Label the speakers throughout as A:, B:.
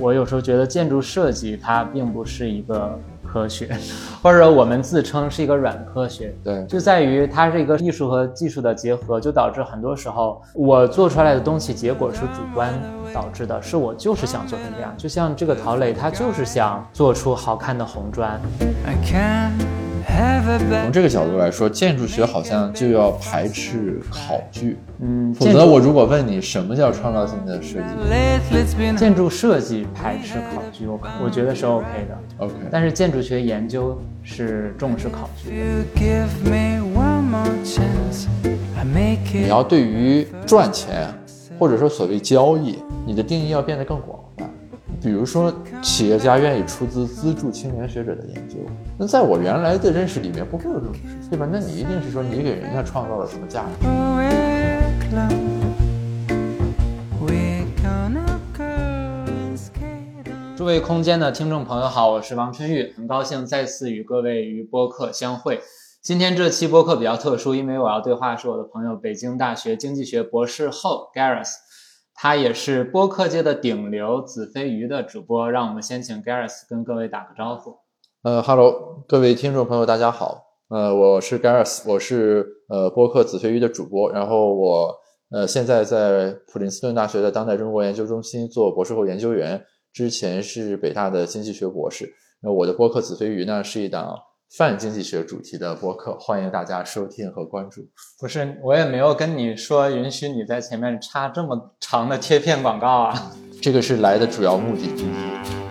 A: 我有时候觉得建筑设计它并不是一个科学，或者我们自称是一个软科学。
B: 对，
A: 就在于它是一个艺术和技术的结合，就导致很多时候我做出来的东西结果是主观导致的，是我就是想做成这样。就像这个陶磊，他就是想做出好看的红砖。
B: 从这个角度来说，建筑学好像就要排斥考据。
A: 嗯，
B: 否则我如果问你什么叫创造性的设计，
A: 建筑设计排斥考据，我我觉得是 OK 的。
B: OK，
A: 但是建筑学研究是重视考据的。
B: 你要对于赚钱或者说所谓交易，你的定义要变得更广泛。比如说，企业家愿意出资资助青年学者的研究，那在我原来的认识里面不会有这种事，对吧？那你一定是说你给人家创造了什么价值。
A: 诸位空间的听众朋友好，我是王春玉，很高兴再次与各位于播客相会。今天这期播客比较特殊，因为我要对话是我的朋友，北京大学经济学博士后 Gareth，他也是播客界的顶流子非鱼的主播。让我们先请 Gareth 跟各位打个招呼。
B: 呃哈喽，各位听众朋友，大家好。呃，我是 Gareth，我是呃播客子非鱼的主播。然后我呃现在在普林斯顿大学的当代中国研究中心做博士后研究员，之前是北大的经济学博士。那我的播客子非鱼呢是一档泛经济学主题的播客，欢迎大家收听和关注。
A: 不是，我也没有跟你说允许你在前面插这么长的贴片广告啊。
B: 这个是来的主要目的之一。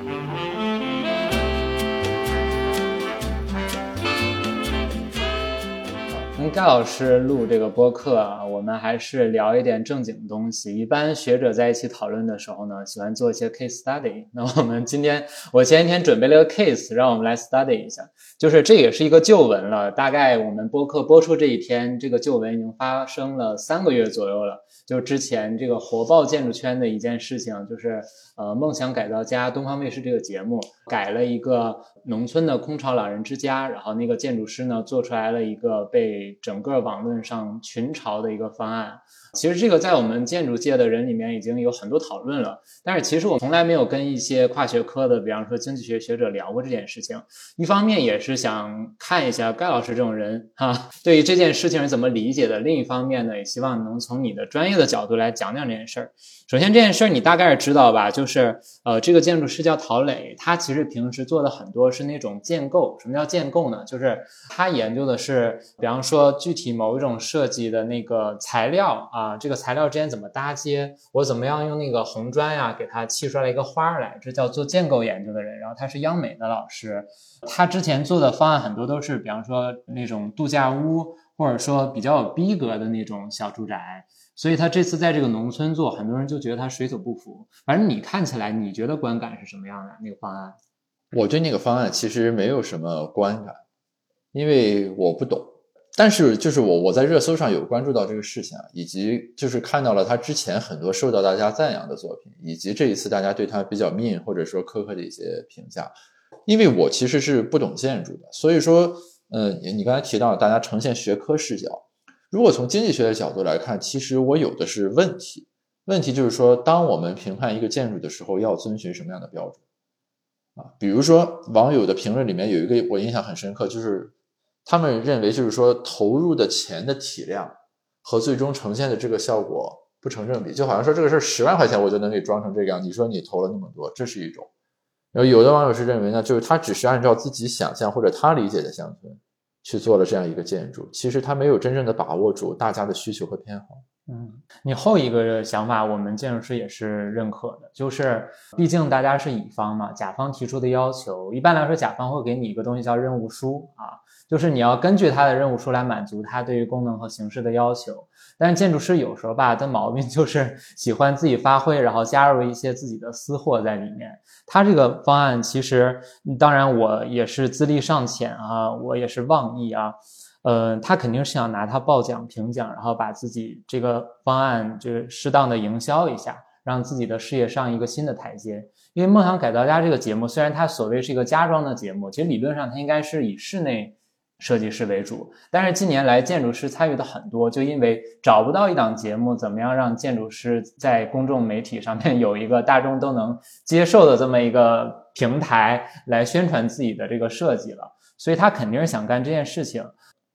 A: 跟盖老师录这个播客啊，我们还是聊一点正经的东西。一般学者在一起讨论的时候呢，喜欢做一些 case study。那我们今天，我前一天准备了个 case，让我们来 study 一下。就是这也是一个旧闻了，大概我们播客播出这一天，这个旧闻已经发生了三个月左右了。就之前这个火爆建筑圈的一件事情，就是呃，梦想改造家东方卫视这个节目改了一个农村的空巢老人之家，然后那个建筑师呢做出来了一个被整个网论上群嘲的一个方案。其实这个在我们建筑界的人里面已经有很多讨论了，但是其实我从来没有跟一些跨学科的，比方说经济学学者聊过这件事情。一方面也是想看一下盖老师这种人哈，对于这件事情是怎么理解的；另一方面呢，也希望能从你的专业的角度来讲讲这件事儿。首先这件事儿你大概是知道吧？就是呃，这个建筑师叫陶磊，他其实平时做的很多是那种建构。什么叫建构呢？就是他研究的是，比方说具体某一种设计的那个材料啊，啊这个材料之间怎么搭接，我怎么样用那个红砖呀给它砌出来一个花来，这叫做建构研究的人。然后他是央美的老师，他之前做的方案很多都是，比方说那种度假屋，或者说比较有逼格的那种小住宅。所以他这次在这个农村做，很多人就觉得他水土不服。反正你看起来，你觉得观感是什么样的那个方案？
B: 我对那个方案其实没有什么观感，因为我不懂。但是就是我我在热搜上有关注到这个事情啊，以及就是看到了他之前很多受到大家赞扬的作品，以及这一次大家对他比较 mean 或者说苛刻的一些评价。因为我其实是不懂建筑的，所以说，嗯，你刚才提到大家呈现学科视角。如果从经济学的角度来看，其实我有的是问题。问题就是说，当我们评判一个建筑的时候，要遵循什么样的标准啊？比如说，网友的评论里面有一个我印象很深刻，就是他们认为，就是说投入的钱的体量和最终呈现的这个效果不成正比，就好像说这个事儿十万块钱我就能给装成这个样，你说你投了那么多，这是一种。然后有的网友是认为呢，就是他只是按照自己想象或者他理解的乡村。去做了这样一个建筑，其实他没有真正的把握住大家的需求和偏好。
A: 嗯，你后一个想法，我们建筑师也是认可的，就是毕竟大家是乙方嘛，甲方提出的要求，一般来说甲方会给你一个东西叫任务书啊，就是你要根据他的任务书来满足他对于功能和形式的要求。但是建筑师有时候吧，的毛病就是喜欢自己发挥，然后加入一些自己的私货在里面。他这个方案其实，当然我也是资历尚浅啊，我也是妄议啊。呃，他肯定是想拿它报奖评奖，然后把自己这个方案就是适当的营销一下，让自己的事业上一个新的台阶。因为《梦想改造家》这个节目，虽然它所谓是一个家装的节目，其实理论上它应该是以室内设计师为主，但是近年来建筑师参与的很多，就因为找不到一档节目，怎么样让建筑师在公众媒体上面 有一个大众都能接受的这么一个平台来宣传自己的这个设计了，所以他肯定是想干这件事情。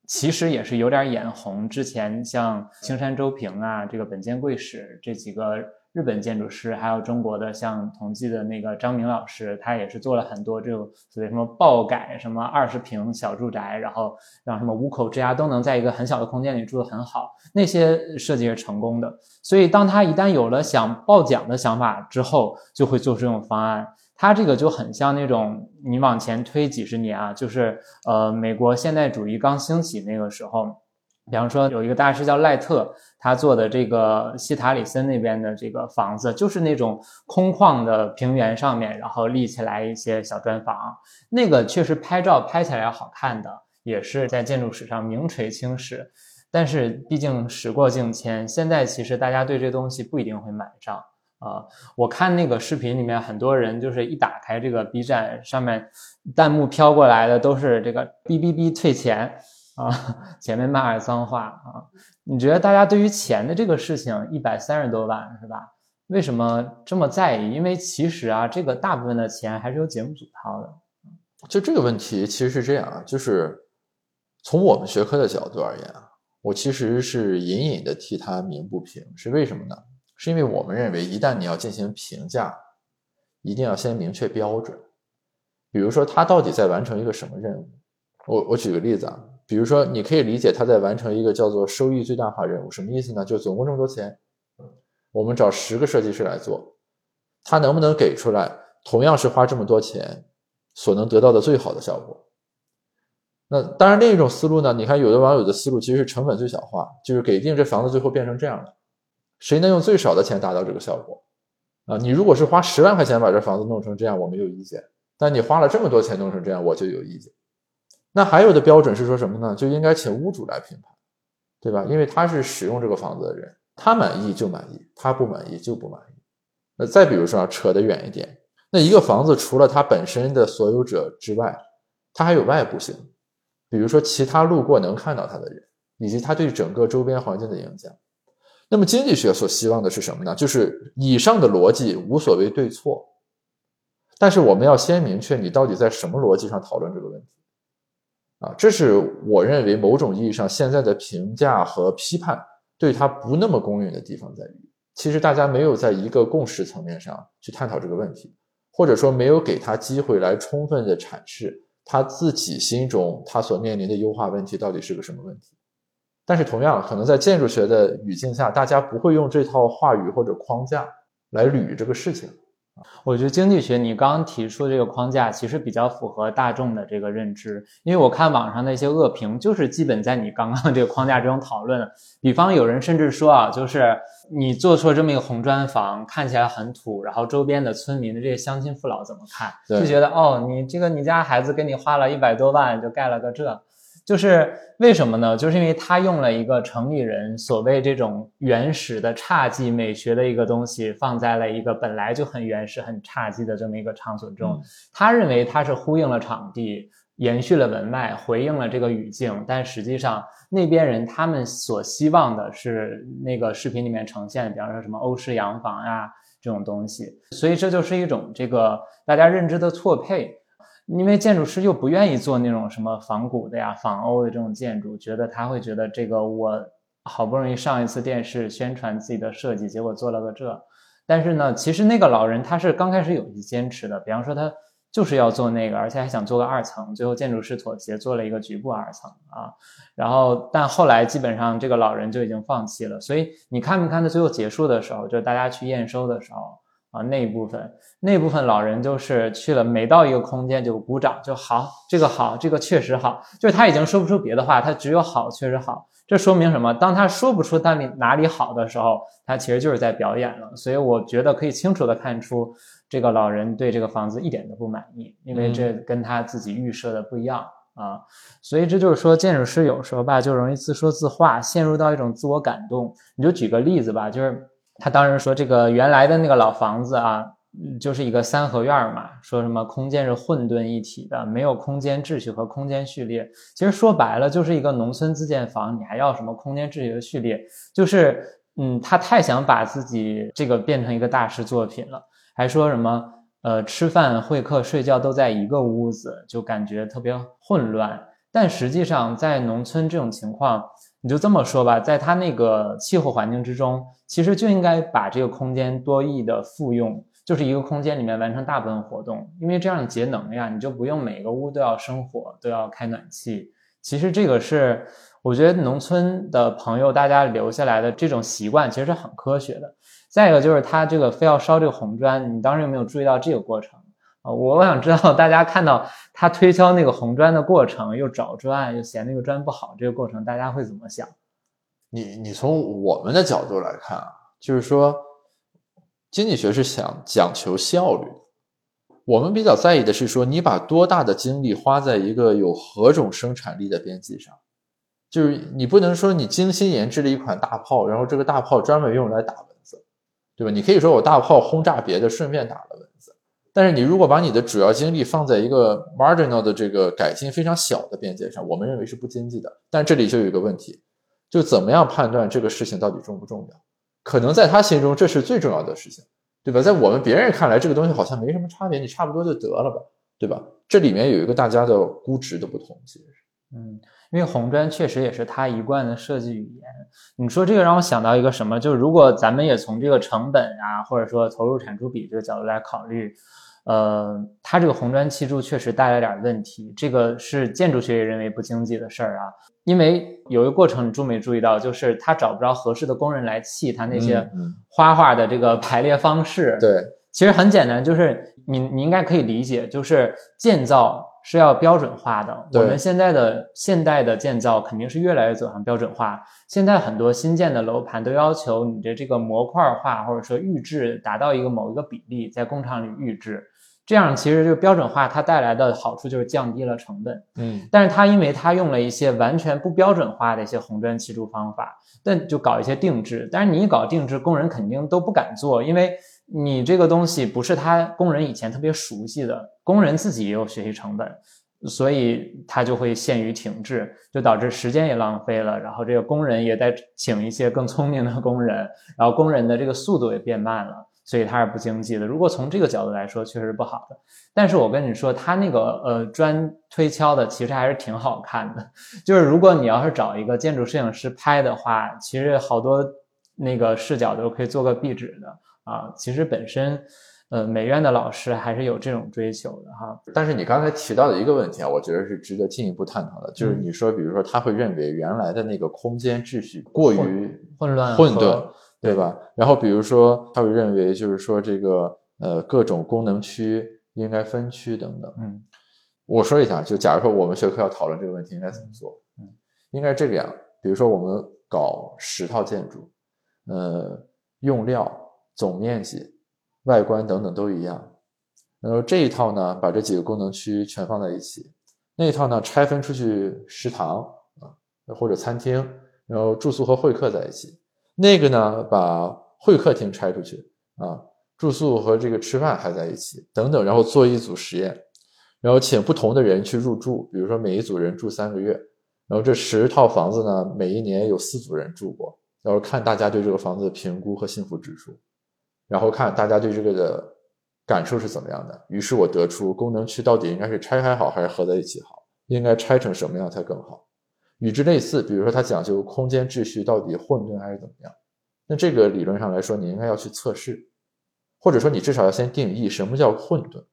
A: 其实也是有点眼红，之前像青山周平啊，这个本间贵史这几个。日本建筑师，还有中国的像同济的那个张明老师，他也是做了很多这种所谓什么爆改，什么二十平小住宅，然后让什么五口之家都能在一个很小的空间里住得很好，那些设计是成功的。所以当他一旦有了想报奖的想法之后，就会做出这种方案。他这个就很像那种你往前推几十年啊，就是呃美国现代主义刚兴起那个时候。比方说，有一个大师叫赖特，他做的这个西塔里森那边的这个房子，就是那种空旷的平原上面，然后立起来一些小砖房，那个确实拍照拍起来好看的，也是在建筑史上名垂青史。但是毕竟时过境迁，现在其实大家对这东西不一定会买账啊。我看那个视频里面，很多人就是一打开这个 B 站上面，弹幕飘过来的都是这个哔哔哔退钱。啊，前面骂着脏话啊！你觉得大家对于钱的这个事情，一百三十多万是吧？为什么这么在意？因为其实啊，这个大部分的钱还是由节目组掏的。
B: 就这个问题，其实是这样啊，就是从我们学科的角度而言啊，我其实是隐隐的替他鸣不平。是为什么呢？是因为我们认为，一旦你要进行评价，一定要先明确标准。比如说，他到底在完成一个什么任务？我我举个例子啊。比如说，你可以理解他在完成一个叫做收益最大化任务，什么意思呢？就总共这么多钱，我们找十个设计师来做，他能不能给出来同样是花这么多钱所能得到的最好的效果？那当然，另一种思路呢？你看，有的网友的思路其实是成本最小化，就是给定这房子最后变成这样的，谁能用最少的钱达到这个效果？啊，你如果是花十万块钱把这房子弄成这样，我没有意见；但你花了这么多钱弄成这样，我就有意见。那还有的标准是说什么呢？就应该请屋主来评判，对吧？因为他是使用这个房子的人，他满意就满意，他不满意就不满意。那再比如说啊扯得远一点，那一个房子除了它本身的所有者之外，它还有外部性，比如说其他路过能看到它的人，以及它对整个周边环境的影响。那么经济学所希望的是什么呢？就是以上的逻辑无所谓对错，但是我们要先明确你到底在什么逻辑上讨论这个问题。啊，这是我认为某种意义上现在的评价和批判对他不那么公允的地方在于，其实大家没有在一个共识层面上去探讨这个问题，或者说没有给他机会来充分的阐释他自己心中他所面临的优化问题到底是个什么问题。但是同样，可能在建筑学的语境下，大家不会用这套话语或者框架来捋这个事情。
A: 我觉得经济学你刚刚提出的这个框架其实比较符合大众的这个认知，因为我看网上的一些恶评，就是基本在你刚刚这个框架之中讨论。比方有人甚至说啊，就是你做出了这么一个红砖房，看起来很土，然后周边的村民的这些乡亲父老怎么看？就觉得哦，你这个你家孩子给你花了一百多万就盖了个这。就是为什么呢？就是因为他用了一个城里人所谓这种原始的侘寂美学的一个东西，放在了一个本来就很原始、很侘寂的这么一个场所中。他认为他是呼应了场地，延续了文脉，回应了这个语境。但实际上，那边人他们所希望的是那个视频里面呈现，比方说什么欧式洋房呀这种东西。所以这就是一种这个大家认知的错配。因为建筑师又不愿意做那种什么仿古的呀、仿欧的这种建筑，觉得他会觉得这个我好不容易上一次电视宣传自己的设计，结果做了个这。但是呢，其实那个老人他是刚开始有一些坚持的，比方说他就是要做那个，而且还想做个二层，最后建筑师妥协做了一个局部二层啊。然后但后来基本上这个老人就已经放弃了。所以你看没看到最后结束的时候，就是大家去验收的时候。啊，那一部分，那部分老人就是去了，每到一个空间就鼓掌，就好，这个好，这个确实好，就是他已经说不出别的话，他只有好，确实好。这说明什么？当他说不出哪里哪里好的时候，他其实就是在表演了。所以我觉得可以清楚的看出，这个老人对这个房子一点都不满意，因为这跟他自己预设的不一样啊。所以这就是说，建筑师有时候吧，就容易自说自话，陷入到一种自我感动。你就举个例子吧，就是。他当时说，这个原来的那个老房子啊，就是一个三合院嘛，说什么空间是混沌一体的，没有空间秩序和空间序列。其实说白了就是一个农村自建房，你还要什么空间秩序的序列？就是嗯，他太想把自己这个变成一个大师作品了，还说什么呃吃饭、会客、睡觉都在一个屋子，就感觉特别混乱。但实际上在农村这种情况。你就这么说吧，在它那个气候环境之中，其实就应该把这个空间多义的复用，就是一个空间里面完成大部分活动，因为这样节能呀，你就不用每个屋都要生火，都要开暖气。其实这个是我觉得农村的朋友大家留下来的这种习惯，其实是很科学的。再一个就是他这个非要烧这个红砖，你当时有没有注意到这个过程？我想知道大家看到他推敲那个红砖的过程，又找砖，又嫌那个砖不好，这个过程大家会怎么想？
B: 你你从我们的角度来看啊，就是说经济学是想讲求效率，我们比较在意的是说你把多大的精力花在一个有何种生产力的边际上，就是你不能说你精心研制了一款大炮，然后这个大炮专门用来打蚊子，对吧？你可以说我大炮轰炸别的，顺便打了。但是你如果把你的主要精力放在一个 marginal 的这个改进非常小的边界上，我们认为是不经济的。但这里就有一个问题，就怎么样判断这个事情到底重不重要？可能在他心中这是最重要的事情，对吧？在我们别人看来，这个东西好像没什么差别，你差不多就得了吧，对吧？这里面有一个大家的估值的不同，其实
A: 是，嗯，因为红砖确实也是他一贯的设计语言。你说这个让我想到一个什么？就是如果咱们也从这个成本啊，或者说投入产出比这个角度来考虑。呃，它这个红砖砌筑确实带来点问题，这个是建筑学也认为不经济的事儿啊。因为有一个过程，你注没注意到，就是他找不着合适的工人来砌他那些花画的这个排列方式。
B: 对，
A: 其实很简单，就是你你应该可以理解，就是建造是要标准化的。我们现在的现代的建造肯定是越来越走向标准化。现在很多新建的楼盘都要求你的这个模块化或者说预制达到一个某一个比例，在工厂里预制。这样其实就标准化，它带来的好处就是降低了成本。
B: 嗯，
A: 但是它因为它用了一些完全不标准化的一些红砖砌筑方法，但就搞一些定制。但是你一搞定制，工人肯定都不敢做，因为你这个东西不是他工人以前特别熟悉的，工人自己也有学习成本，所以他就会陷于停滞，就导致时间也浪费了，然后这个工人也在请一些更聪明的工人，然后工人的这个速度也变慢了。所以它是不经济的。如果从这个角度来说，确实是不好的。但是我跟你说，它那个呃砖推敲的其实还是挺好看的。就是如果你要是找一个建筑摄影师拍的话，其实好多那个视角都可以做个壁纸的啊。其实本身，呃，美院的老师还是有这种追求的哈。
B: 但是你刚才提到的一个问题啊，我觉得是值得进一步探讨的，就是你说，比如说他会认为原来的那个空间秩序过于
A: 混乱
B: 混沌。对吧？然后比如说，他会认为就是说这个呃各种功能区应该分区等等。
A: 嗯，
B: 我说一下，就假如说我们学科要讨论这个问题应该怎么做，
A: 嗯，
B: 应该这个样。比如说我们搞十套建筑，呃，用料、总面积、外观等等都一样。然后这一套呢，把这几个功能区全放在一起；那一套呢，拆分出去食堂啊或者餐厅，然后住宿和会客在一起。那个呢，把会客厅拆出去啊，住宿和这个吃饭还在一起，等等，然后做一组实验，然后请不同的人去入住，比如说每一组人住三个月，然后这十套房子呢，每一年有四组人住过，然后看大家对这个房子的评估和幸福指数，然后看大家对这个的感受是怎么样的。于是我得出功能区到底应该是拆开好还是合在一起好，应该拆成什么样才更好。与之类似，比如说它讲究空间秩序到底混沌还是怎么样，那这个理论上来说，你应该要去测试，或者说你至少要先定义什么叫混沌。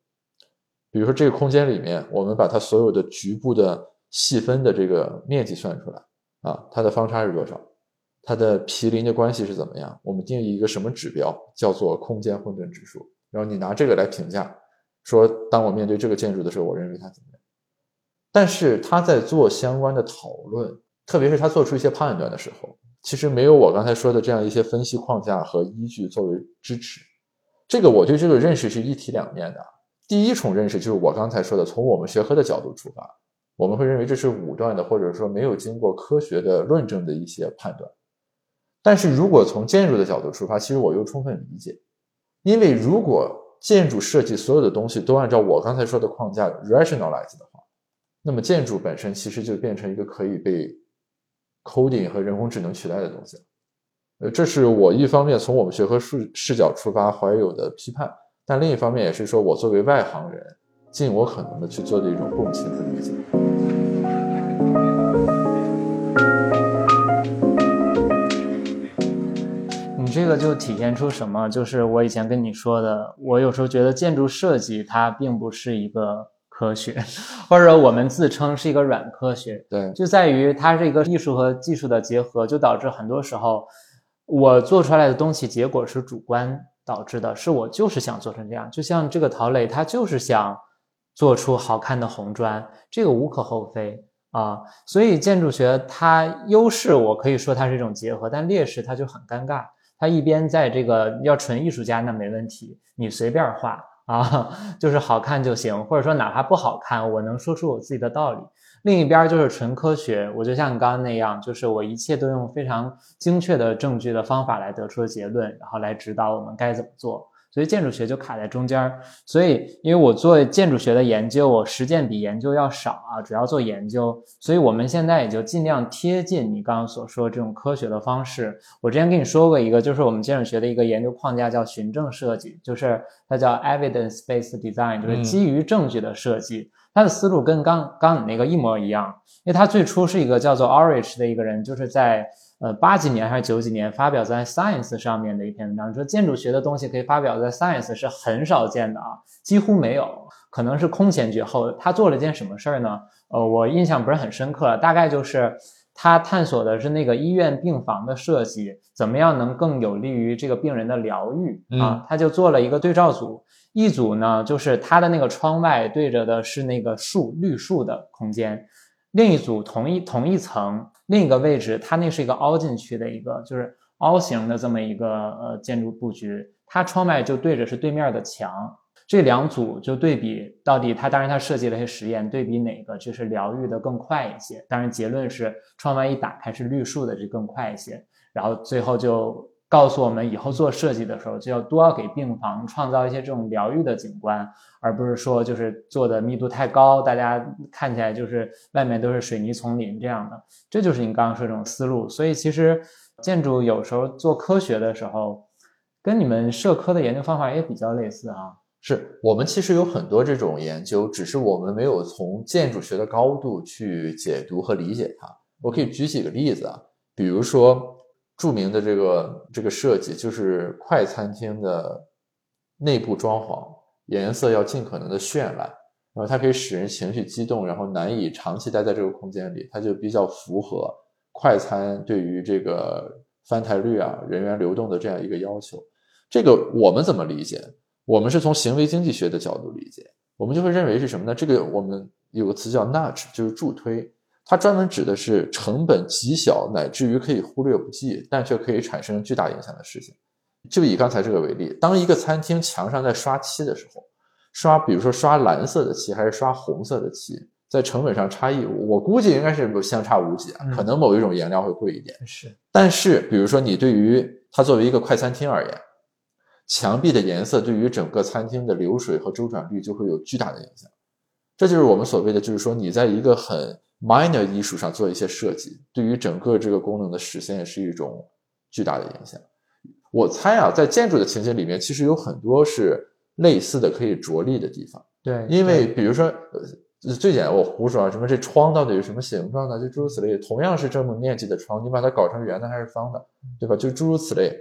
B: 比如说这个空间里面，我们把它所有的局部的细分的这个面积算出来啊，它的方差是多少，它的毗邻的关系是怎么样，我们定义一个什么指标叫做空间混沌指数，然后你拿这个来评价，说当我面对这个建筑的时候，我认为它怎么样。但是他在做相关的讨论，特别是他做出一些判断的时候，其实没有我刚才说的这样一些分析框架和依据作为支持。这个我对这个认识是一体两面的。第一重认识就是我刚才说的，从我们学科的角度出发，我们会认为这是武断的，或者说没有经过科学的论证的一些判断。但是如果从建筑的角度出发，其实我又充分理解，因为如果建筑设计所有的东西都按照我刚才说的框架 rationalize 的，那么建筑本身其实就变成一个可以被 coding 和人工智能取代的东西了。呃，这是我一方面从我们学科视视角出发怀有的批判，但另一方面也是说我作为外行人，尽我可能的去做的一种共情和理解。
A: 你这个就体现出什么？就是我以前跟你说的，我有时候觉得建筑设计它并不是一个科学，或者我们自称是一个软科学，
B: 对，
A: 就在于它是一个艺术和技术的结合，就导致很多时候。我做出来的东西结果是主观导致的，是我就是想做成这样。就像这个陶磊，他就是想做出好看的红砖，这个无可厚非啊。所以建筑学它优势，我可以说它是一种结合，但劣势它就很尴尬。它一边在这个要纯艺术家那没问题，你随便画啊，就是好看就行，或者说哪怕不好看，我能说出我自己的道理。另一边就是纯科学，我就像你刚刚那样，就是我一切都用非常精确的证据的方法来得出的结论，然后来指导我们该怎么做。所以建筑学就卡在中间儿。所以因为我做建筑学的研究，我实践比研究要少啊，主要做研究，所以我们现在也就尽量贴近你刚刚所说这种科学的方式。我之前跟你说过一个，就是我们建筑学的一个研究框架叫循证设计，就是它叫 evidence-based design，就是基于证据的设计。他的思路跟刚刚你那个一模一样，因为他最初是一个叫做 Orich 的一个人，就是在呃八几年还是九几年发表在 Science 上面的一篇文章，说建筑学的东西可以发表在 Science 是很少见的啊，几乎没有，可能是空前绝后。他做了件什么事儿呢？呃，我印象不是很深刻，大概就是他探索的是那个医院病房的设计，怎么样能更有利于这个病人的疗愈啊？他就做了一个对照组。一组呢，就是它的那个窗外对着的是那个树绿树的空间；另一组同一同一层另一个位置，它那是一个凹进去的一个，就是凹形的这么一个呃建筑布局，它窗外就对着是对面的墙。这两组就对比到底，它当然它设计了一些实验，对比哪个就是疗愈的更快一些。当然结论是窗外一打开是绿树的就更快一些。然后最后就。告诉我们以后做设计的时候，就要多要给病房创造一些这种疗愈的景观，而不是说就是做的密度太高，大家看起来就是外面都是水泥丛林这样的。这就是你刚刚说这种思路。所以其实建筑有时候做科学的时候，跟你们社科的研究方法也比较类似啊。
B: 是我们其实有很多这种研究，只是我们没有从建筑学的高度去解读和理解它。我可以举几个例子啊，比如说。著名的这个这个设计就是快餐厅的内部装潢，颜色要尽可能的绚烂，然后它可以使人情绪激动，然后难以长期待在这个空间里，它就比较符合快餐对于这个翻台率啊、人员流动的这样一个要求。这个我们怎么理解？我们是从行为经济学的角度理解，我们就会认为是什么呢？这个我们有个词叫 nudge，就是助推。它专门指的是成本极小乃至于可以忽略不计，但却可以产生巨大影响的事情。就以刚才这个为例，当一个餐厅墙上在刷漆的时候，刷比如说刷蓝色的漆还是刷红色的漆，在成本上差异，我估计应该是相差无几啊。可能某一种颜料会贵一点，
A: 是。
B: 但是比如说你对于它作为一个快餐厅而言，墙壁的颜色对于整个餐厅的流水和周转率就会有巨大的影响。这就是我们所谓的，就是说你在一个很 minor 艺术上做一些设计，对于整个这个功能的实现是一种巨大的影响。我猜啊，在建筑的情节里面，其实有很多是类似的可以着力的地方。
A: 对，
B: 因为比如说，呃，最简单我胡说啊，什么这窗到底是什么形状的，就诸如此类。同样是这么面积的窗，你把它搞成圆的还是方的，对吧？就诸如此类，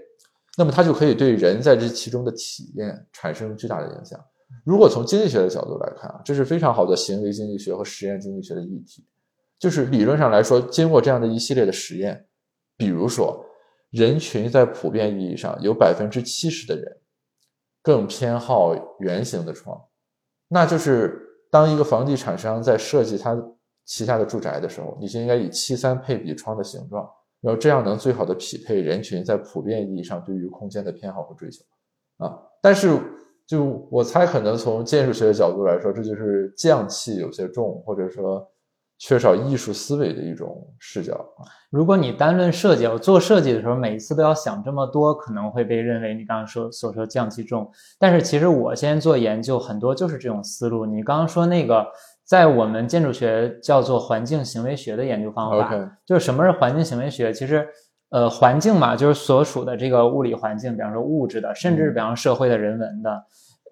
B: 那么它就可以对人在这其中的体验产生巨大的影响。如果从经济学的角度来看啊，这是非常好的行为经济学和实验经济学的议题。就是理论上来说，经过这样的一系列的实验，比如说，人群在普遍意义上有百分之七十的人更偏好圆形的窗，那就是当一个房地产商在设计他旗下的住宅的时候，你就应该以七三配比窗的形状，然后这样能最好的匹配人群在普遍意义上对于空间的偏好和追求啊。但是，就我猜，可能从建筑学的角度来说，这就是匠气有些重，或者说。缺少艺术思维的一种视角啊。
A: 如果你单论设计，我做设计的时候，每一次都要想这么多，可能会被认为你刚刚说所说降气重。但是其实我现在做研究，很多就是这种思路。你刚刚说那个，在我们建筑学叫做环境行为学的研究方法就是什么是环境行为学？其实，呃，环境嘛，就是所属的这个物理环境，比方说物质的，甚至比方社会的人文的。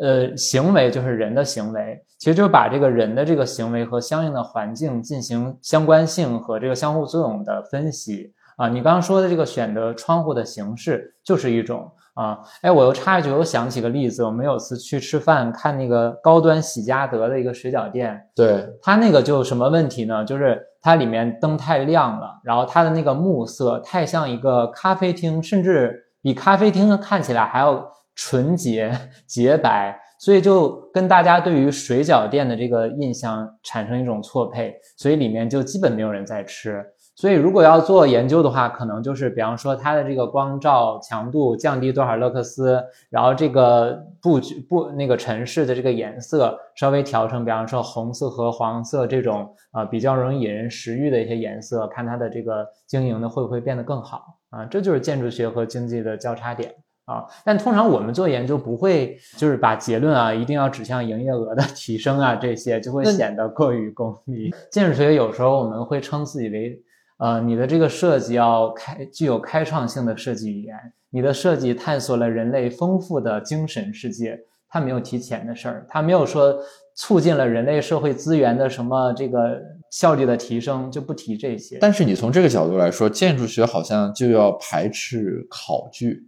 A: 呃，行为就是人的行为，其实就是把这个人的这个行为和相应的环境进行相关性和这个相互作用的分析啊。你刚刚说的这个选择窗户的形式就是一种啊。哎，我又插一句，我又想起个例子，我们有次去吃饭，看那个高端喜家德的一个水饺店，
B: 对，
A: 它那个就什么问题呢？就是它里面灯太亮了，然后它的那个木色太像一个咖啡厅，甚至比咖啡厅看起来还要纯洁 洁白，所以就跟大家对于水饺店的这个印象产生一种错配，所以里面就基本没有人在吃。所以如果要做研究的话，可能就是比方说它的这个光照强度降低多少勒克斯，然后这个布局布那个城市的这个颜色稍微调成，比方说红色和黄色这种啊、比较容易引人食欲的一些颜色，看它的这个经营的会不会变得更好啊？这就是建筑学和经济的交叉点。啊，但通常我们做研究不会就是把结论啊一定要指向营业额的提升啊，这些就会显得过于功利。建筑学有时候我们会称自己为，呃，你的这个设计要开具有开创性的设计语言，你的设计探索了人类丰富的精神世界。它没有提钱的事儿，它没有说促进了人类社会资源的什么这个效率的提升，就不提这些。
B: 但是你从这个角度来说，建筑学好像就要排斥考据，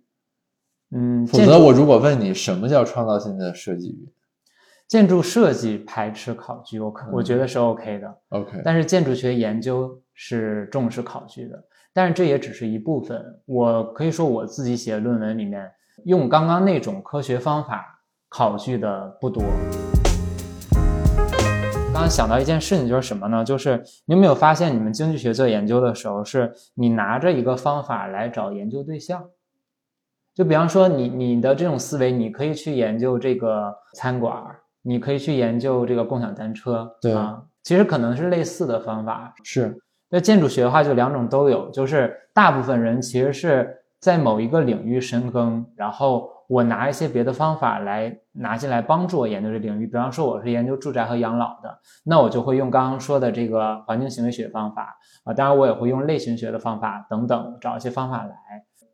A: 嗯，
B: 否则我如果问你什么叫创造性的设计
A: 建筑设计排斥考据，我可我
B: 嗯
A: 觉得是 OK 的。
B: ，OK，
A: 但是建筑学研究是重视考据的，但是这也只是一部分。我可以说我自己写论文里面用刚刚那种科学方法考据的不多。刚刚想到一件事情，就是什么呢？就是你有没有发现，你们经济学做研究的时候，是你拿着一个方法来找研究对象。就比方说你你的这种思维，你可以去研究这个餐馆儿，你可以去研究这个共享单车，
B: 对
A: 啊，其实可能是类似的方法。
B: 是
A: 那建筑学的话，就两种都有，就是大部分人其实是在某一个领域深耕，然后我拿一些别的方法来拿进来帮助我研究这领域。比方说我是研究住宅和养老的，那我就会用刚刚说的这个环境行为学方法啊，当然我也会用类型学的方法等等，找一些方法来。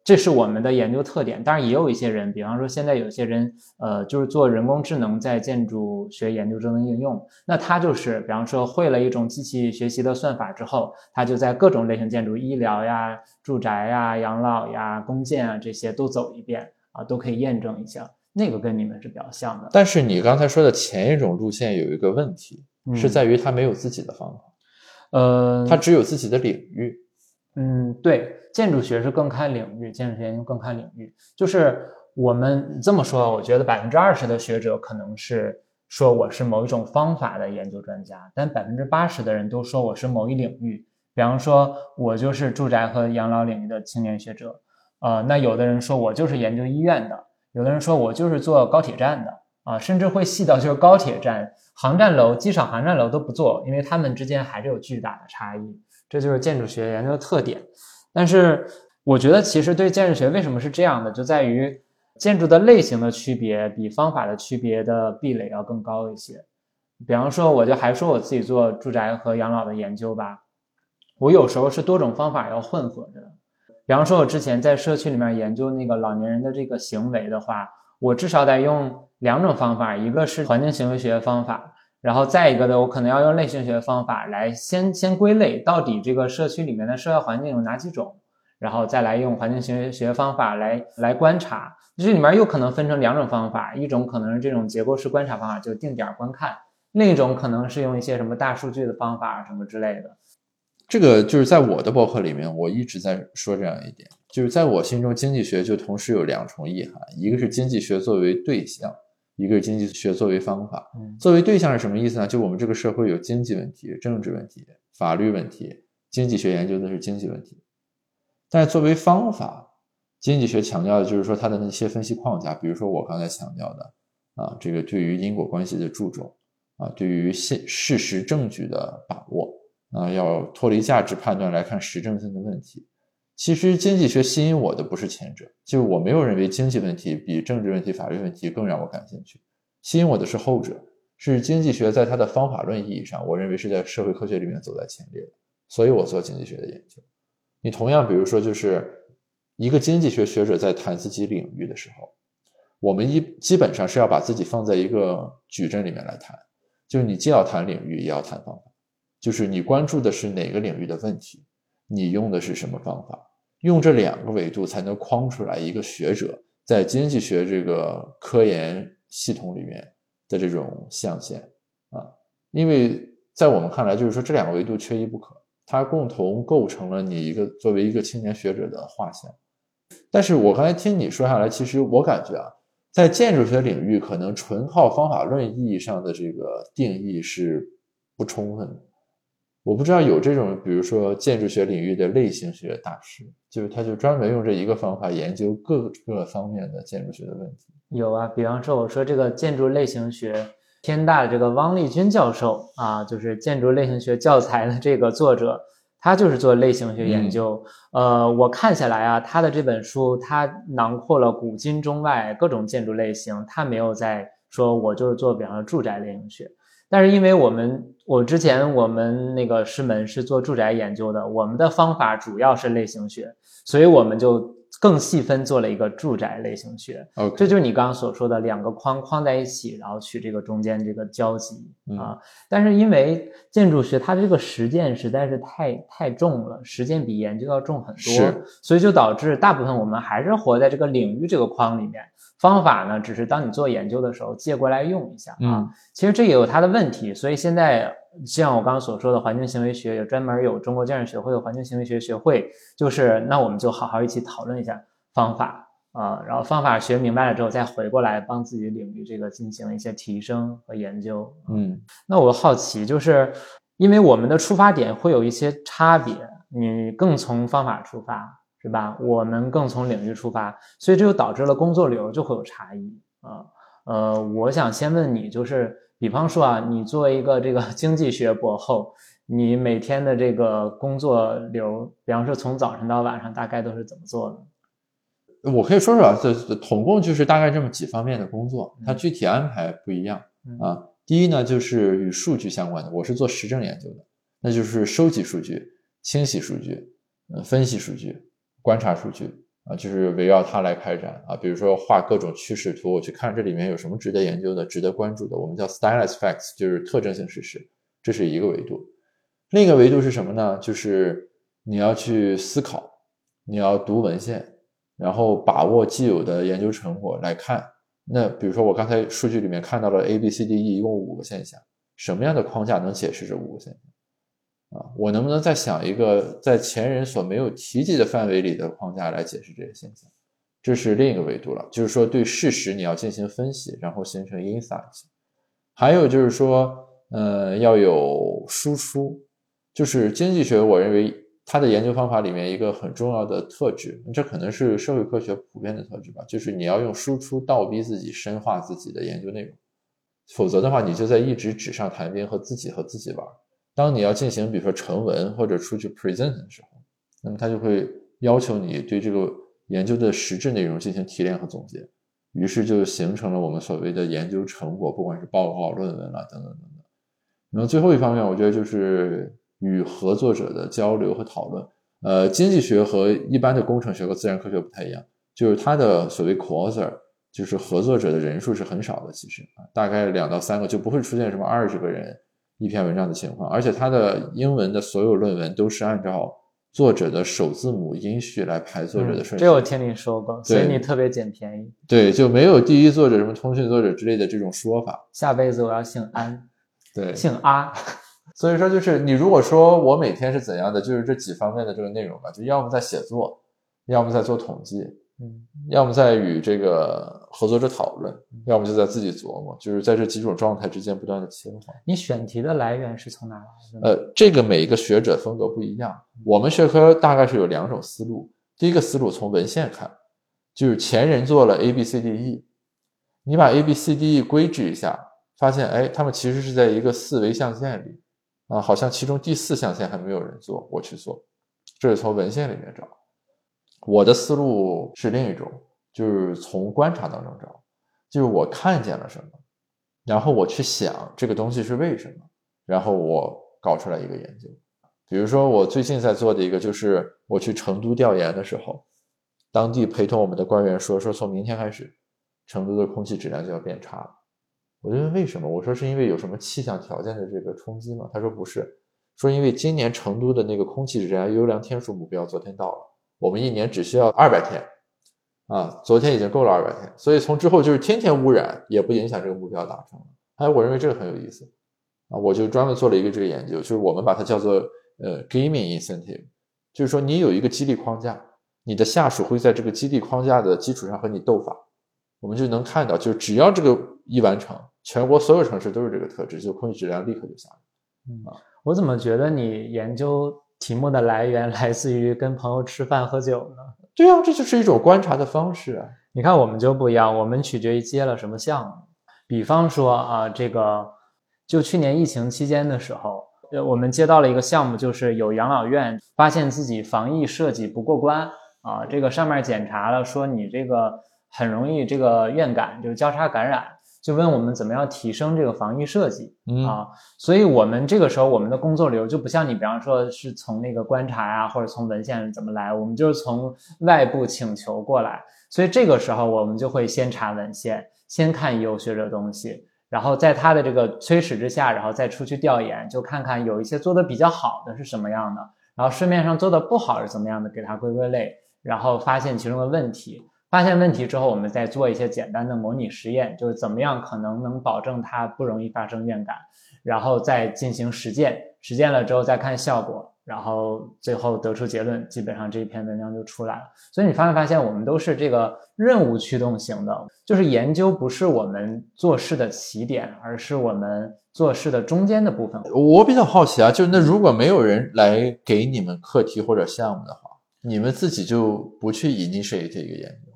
A: 这是我们的研究特点，当然也有一些人，比方说现在有些人，呃，就是做人工智能在建筑学研究中的应用，那他就是，比方说会了一种机器学习的算法之后，他就在各种类型建筑，医疗呀、住宅呀、养老呀、公建啊这些都走一遍啊，都可以验证一下。那个跟你们是比较像的，
B: 但是你刚才说的前一种路线有一个问题，
A: 嗯
B: 是在于他没有自己的方法，
A: 呃，
B: 它只有自己的领域。
A: 嗯，对，建筑学是更看领域，建筑学研究更看领域。就是我们这么说，我觉得百分之二十的学者可能是说我是某一种方法的研究专家，但百分之八十的人都说我是某一领域。比方说，我就是住宅和养老领域的青年学者，呃，那有的人说我就是研究医院的，有的人说我就是做高铁站的，啊，甚至会细到就是高铁站、航站楼、机场航站楼都不做，因为它们之间还是有巨大的差异。这就是建筑学研究的特点。但是我觉得，其实对建筑学为什么是这样的，就在于建筑的类型的区别比方法的区别的壁垒要更高一些。比方说，我就还说我自己做住宅和养老的研究吧，我有时候是多种方法要混合着的。比方说，我之前在社区里面研究那个老年人的这个行为的话，我至少得用两种方法，一个是环境行为学方法，然后再一个呢，我可能要用类型学的方法来先先归类，到底这个社区里面的社会环境有哪几种，然后再来用环境学学方法来来观察。这里面又可能分成两种方法，一种可能是这种结构式观察方法，就定点观看；另一种可能是用一些什么大数据的方法什么之类的。
B: 这个就是在我的博客里面，我一直在说这样一点，就是在我心中，经济学就同时有两重意涵，一个是经济学作为对象，一个是经济学作为方法。
A: 嗯
B: 作为对象是什么意思呢？就我们这个社会有经济问题、政治问题、法律问题，经济学研究的是经济问题。但是作为方法，经济学强调的就是说它的那些分析框架，比如说我刚才强调的啊，这个对于因果关系的注重啊，对于现事实证据的把握啊，要脱离价值判断来看实证性的问题。其实经济学吸引我的不是前者，就是我没有认为经济问题比政治问题、法律问题更让我感兴趣。吸引我的是后者，是经济学在它的方法论意义上，我认为是在社会科学里面走在前列的，所以我做经济学的研究。你同样，比如说，就是一个经济学学者在谈自己领域的时候，我们一基本上是要把自己放在一个矩阵里面来谈，就是你既要谈领域，也要谈方法，就是你关注的是哪个领域的问题，你用的是什么方法。用这两个维度才能框出来一个学者在经济学这个科研系统里面的这种象限啊，因为在我们看来，就是说这两个维度缺一不可，它共同构成了你一个作为一个青年学者的画像。但是我刚才听你说下来，其实我感觉啊，在建筑学领域，可能纯靠方法论意义上的这个定义是不充分的。我不知道有这种，比如说建筑学领域的类型学大师，就是他就专门用这一个方法研究各个方面的建筑学的问题。
A: 有啊，比方说我说这个建筑类型学，天大的这个汪立军教授啊，就是建筑类型学教材的这个作者，他就是做类型学研究。呃，我看下来啊，他的这本书他囊括了古今中外各种建筑类型，他没有在说我就是做比方说住宅类型学。但是因为我们我之前我们那个师门是做住宅研究的，我们的方法主要是类型学，所以我们就更细分做了一个住宅类型学。
B: OK，
A: 这就是你刚刚所说的两个框框在一起，然后取这个中间这个交集啊。但是因为建筑学它这个实践实在是太太重了，实践比研究要重很多，所以就导致大部分我们还是活在这个领域这个框里面。方法呢，只是当你做研究的时候借过来用一下啊。其实这也有它的问题，所以现在像我刚刚所说的环境行为学，有专门有中国建筑学会的环境行为学学会，就是那我们就好好一起讨论一下方法啊，然后方法学明白了之后，再回过来帮自己领域这个进行一些提升和研究。
B: 嗯，
A: 那我好奇，就是因为我们的出发点会有一些差别，你更从方法出发。是吧？我们更从领域出发，所以这就导致了工作流就会有差异啊。呃，我想先问你，就是比方说啊，你作为一个这个 经济学博后，你每天的这个工作流，比方说从早晨到晚上，大概都是怎么做
B: 的？我可以说说啊，这统共就是大概这么几方面的工作，它具体安排不一样啊。第一呢，就是与数据相关的，我是做实证研究的，那就是收集数据、清洗数据、呃，分析数据。观察数据啊，就是围绕它来开展啊。比如说画各种趋势图，我去看这里面有什么值得研究的、值得关注的。我们叫 stylus facts，就是特征性事实，这是一个维度。另一个维度是什么呢？就是你要去思考，你要读文献，然后把握既有的研究成果来看。那比如说我刚才数据里面看到了 A、B、C、D、E 一共五个现象，什么样的框架能解释这五个现象？啊，我能不能再想一个在前人所没有提及的范围里的框架来解释这些现象？这是另一个维度了，就是说对事实你要进行分析，然后形成 insight。还有就是说，呃，要有输出。就是经济学，我认为它的研究方法里面一个很重要的特质，这可能是社会科学普遍的特质吧，就是你要用输出倒逼自己深化自己的研究内容，否则的话，你就在一直纸上谈兵和自己和自己玩。当你要进行，比如说成文或者出去 present 的时候，那么他就会要求你对这个研究的实质内容进行提炼和总结，于是就形成了我们所谓的研究成果，不管是报告、论文啊等等等等。那么最后一方面，我觉得就是与合作者的交流和讨论。呃，经济学和一般的工程学和自然科学不太一样，就是它的所谓 co-author，就是合作者的人数是很少的，其实啊，大概两到三个，就不会出现什么二十个人。一篇文章的情况，而且他的英文的所有论文都是按照作者的首字母音序来排作者的顺序。
A: 这我听你说过，所以你特别捡便宜。
B: 对，就没有第一作者、什么通讯作者之类的这种说法。
A: 下辈子我要姓安，
B: 对，
A: 姓阿。
B: 所以说，就是你如果说我每天是怎样的，就是这几方面的这个内容吧，就要么在写作，要么在做统计。
A: 嗯，
B: 要么在与这个合作者讨论，要么就在自己琢磨，就是在这几种状态之间不断的切换。
A: 你选题的来源是从哪来的？
B: 呃，这个每一个学者风格不一样。我们学科大概是有两种思路。第一个思路从文献看，就是前人做了 A B C D E，你把 A B C D E 规制一下，发现哎，他们其实是在一个四维象限里啊，好像其中第四象限还没有人做，我去做，这是从文献里面找。我的思路是另一种，就是从观察当中找，就是我看见了什么，然后我去想这个东西是为什么，然后我搞出来一个研究。比如说我最近在做的一个，就是我去成都调研的时候，当地陪同我们的官员说，说从明天开始，成都的空气质量就要变差了。我就问为什么？我说是因为有什么气象条件的这个冲击吗？他说不是，说因为今年成都的那个空气质量优良天数目标昨天到了。我们一年只需要二百天，啊，昨天已经够了二百天，所以从之后就是天天污染也不影响这个目标达成了。哎，我认为这个很有意思，啊，我就专门做了一个这个研究，就是我们把它叫做呃 gaming incentive，就是说你有一个激励框架，你的下属会在这个激励框架的基础上和你斗法，我们就能看到，就是只要这个一完成，全国所有城市都是这个特质，就空气质量立刻就下来。
A: 嗯，我怎么觉得你研究？题目的来源来自于跟朋友吃饭喝酒呢？
B: 对啊，这就是一种观察的方式。
A: 你看我们就不一样，我们取决于接了什么项目。比方说啊，这个就去年疫情期间的时候，呃，我们接到了一个项目，就是有养老院发现自己防疫设计不过关啊，这个上面检查了说你这个很容易这个院感，就是交叉感染。就问我们怎么样提升这个防御设计啊？所以我们这个时候我们的工作流就不像你，比方说是从那个观察呀，或者从文献怎么来，我们就是从外部请求过来。所以这个时候我们就会先查文献，先看有学者东西，然后在他的这个催使之下，然后再出去调研，就看看有一些做的比较好的是什么样的，然后市面上做的不好是怎么样的，给它归归类，然后发现其中的问题。发现问题之后，我们再做一些简单的模拟实验，就是怎么样可能能保证它不容易发生院感，然后再进行实践，实践了之后再看效果，然后最后得出结论，基本上这一篇文章就出来了。所以你发没发现，我们都是这个任务驱动型的，就是研究不是我们做事的起点，而是我们做事的中间的部分。
B: 我比较好奇啊，就是那如果没有人来给你们课题或者项目的话，你们自己就不去 initiate 一个研究？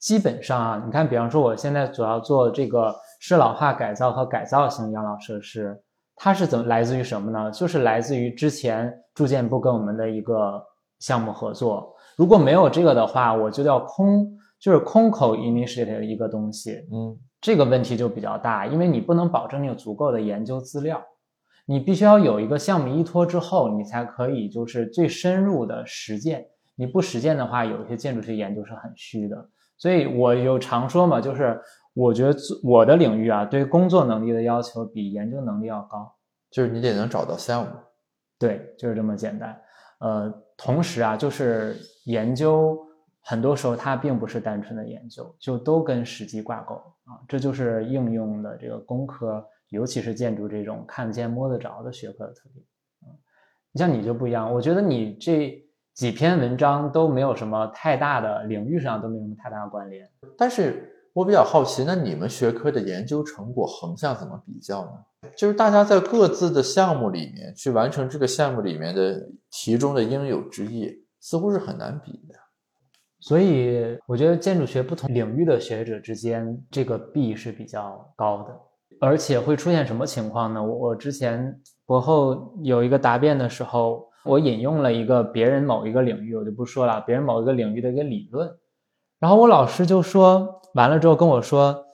A: 基本上啊，你看，比方说我现在主要做这个适老化改造和改造型养老设施，它是怎么来自于什么呢？就是来自于之前住建部跟我们的一个项目合作。如果没有这个的话，我就叫空，就是空口 initiate 一个东西，
B: 嗯，
A: 这个问题就比较大，因为你不能保证你有足够的研究资料，你必须要有一个项目依托之后，你才可以就是最深入的实践。你不实践的话，有一些建筑学研究是很虚的。所以我有常说嘛，就是我觉得我的领域啊，对工作能力的要求比研究能力要高，
B: 就是你得能找到项目，
A: 对，就是这么简单。呃，同时啊，就是研究很多时候它并不是单纯的研究，就都跟实际挂钩啊，这就是应用的这个工科，尤其是建筑这种看得见摸得着的学科的特点。嗯，你像你就不一样，我觉得你这。几篇文章都没有什么太大的领域上都没有什么太大的关联，
B: 但是我比较好奇，那你们学科的研究成果横向怎么比较呢？就是大家在各自的项目里面去完成这个项目里面的题中的应有之义，似乎是很难比的。
A: 所以我觉得建筑学不同领域的学者之间这个壁是比较高的，而且会出现什么情况呢？我我之前博后有一个答辩的时候。我引用了一个别人某一个领域，我就不说了，别人某一个领域的一个理论，然后我老师就说完了之后跟我说，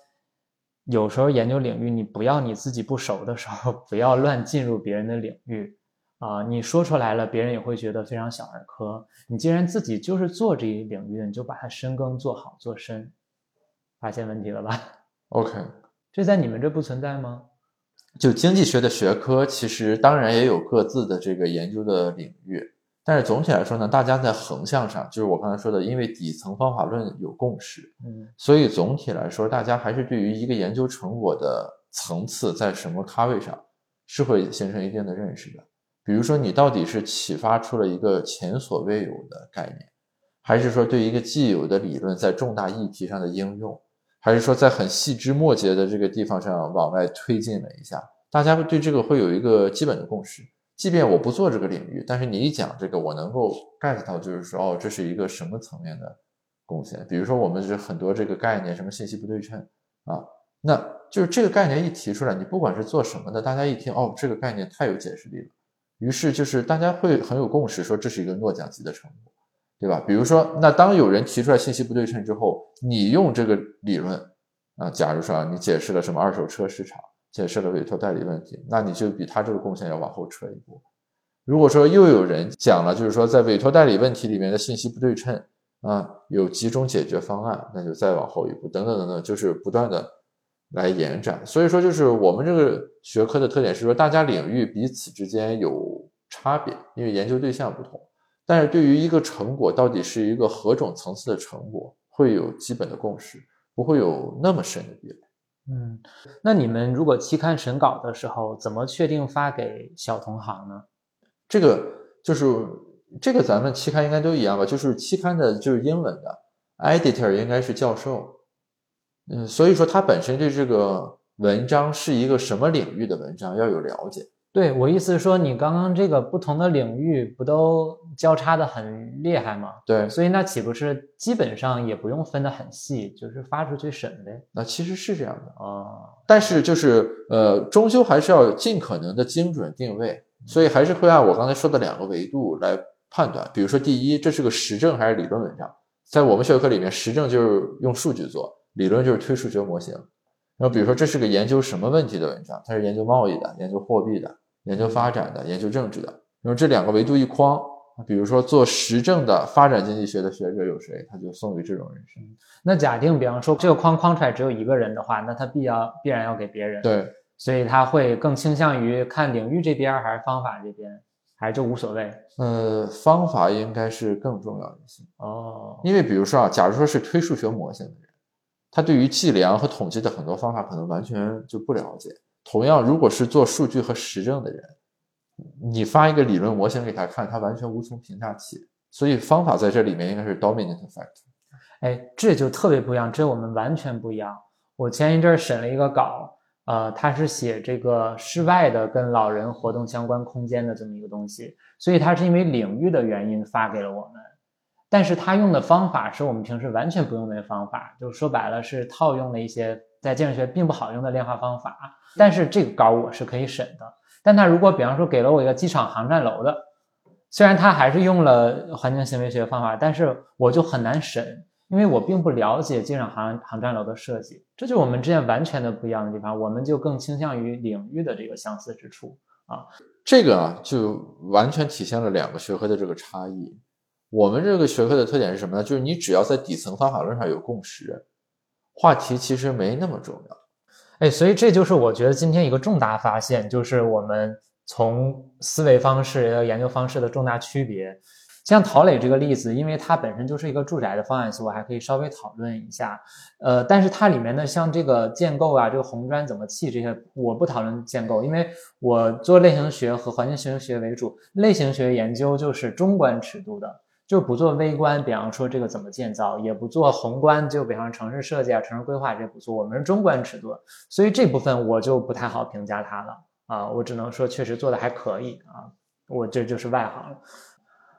A: 有时候研究领域，你不要你自己不熟的时候，不要乱进入别人的领域啊，你说出来了，别人也会觉得非常小儿科。你既然自己就是做这一领域的，你就把它深耕做好做深，发现问题了吧
B: ？OK，
A: 这在你们这不存在吗？
B: 就经济学的学科，其实当然也有各自的这个研究的领域，但是总体来说呢，大家在横向上，就是我刚才说的，因为底层方法论有共识，
A: 嗯，
B: 所以总体来说，大家还是对于一个研究成果的层次在什么咖位上，是会形成一定的认识的。比如说，你到底是启发出了一个前所未有的概念，还是说对一个既有的理论在重大议题上的应用？还是说在很细枝末节的这个地方上往外推进了一下，大家会对这个会有一个基本的共识。即便我不做这个领域，但是你一讲这个，我能够 get 到，就是说哦，这是一个什么层面的贡献。比如说我们是很多这个概念，什么信息不对称啊，那就是这个概念一提出来，你不管是做什么的，大家一听哦，这个概念太有解释力了，于是就是大家会很有共识，说这是一个诺奖级的成果，对吧？比如说，那当有人提出来信息不对称之后，你用这个理论啊，假如说你解释了什么二手车市场，解释了委托代理问题，那你就比他这个贡献要往后撤一步。如果说又有人讲了，就是说在委托代理问题里面的信息不对称啊，有几种解决方案，那就再往后一步，等等等等，就是不断的来延展。所以说，就是我们这个学科的特点是说，大家领域彼此之间有差别，因为研究对象不同，但是对于一个成果到底是一个何种层次的成果，会有基本的共识，不会有那么深的壁垒。
A: 嗯，那你们如果期刊审稿的时候，怎么确定发给小同行呢？
B: 这个就是这个，咱们期刊应该都一样吧？就是期刊的就是英文的，editor 应该是教授，嗯，所以说他本身对这个文章是一个什么领域的文章要有了解。
A: 对我意思是说，你刚刚这个不同的领域不都交叉的很厉害吗？
B: 对，
A: 所以那岂不是基本上也不用分得很细，就是发出去审呗？
B: 那其实是这样的
A: 啊，
B: 但是就是呃，终究还是要尽可能的精准定位。所以还是会按我刚才说的两个维度来判断，比如说，第一，这是个实证还是理论文章？在我们学科里面，实证就是用数据做，理论就是推数学模型。然后，比如说，这是个研究什么问题的文章？它是研究贸易的、研究货币的、研究发展的、研究政治的。然后这两个维度一框，比如说做实证的发展经济学的学者有谁？他就送给这种人士。
A: 那假定，比方说这个框框出来只有一个人的话，那他必要必然要给别人。
B: 对。
A: 所以他会更倾向于看领域这边还是方法这边，还是就无所谓？
B: 呃，方法应该是更重要一些
A: 哦。
B: 因为比如说啊，假如说是推数学模型的人，他对于计量和统计的很多方法可能完全就不了解。同样，如果是做数据和实证的人，你发一个理论模型给他看，他完全无从评价起。所以方法在这里面应该是 dominant effect。
A: 哎，这就特别不一样，这我们完全不一样。我前一阵审了一个稿。呃，他是写这个室外的跟老人活动相关空间的这么一个东西，所以他是因为领域的原因发给了我们，但是他用的方法是我们平时完全不用的方法，就说白了是套用了一些在建筑学并不好用的量化方法。但是这个稿我是可以审的，但他如果比方说给了我一个机场航站楼的，虽然他还是用了环境行为学方法，但是我就很难审。因为我并不了解机场航航站楼的设计，这就是我们之间完全的不一样的地方。我们就更倾向于领域的这个相似之处啊。
B: 这个啊，就完全体现了两个学科的这个差异。我们这个学科的特点是什么呢？就是你只要在底层方法论上有共识，话题其实没那么重要。
A: 哎，所以这就是我觉得今天一个重大发现，就是我们从思维方式和研究方式的重大区别。像陶磊这个例子，因为它本身就是一个住宅的方案，所以我还可以稍微讨论一下。呃，但是它里面的像这个建构啊，这个红砖怎么砌这些，我不讨论建构，因为我做类型学和环境行为学为主，类型学研究就是中观尺度的，就不做微观，比方说这个怎么建造，也不做宏观，就比方城市设计啊、城市规划这不做，我们是中观尺度，所以这部分我就不太好评价它了啊，我只能说确实做的还可以啊，我这就是外行。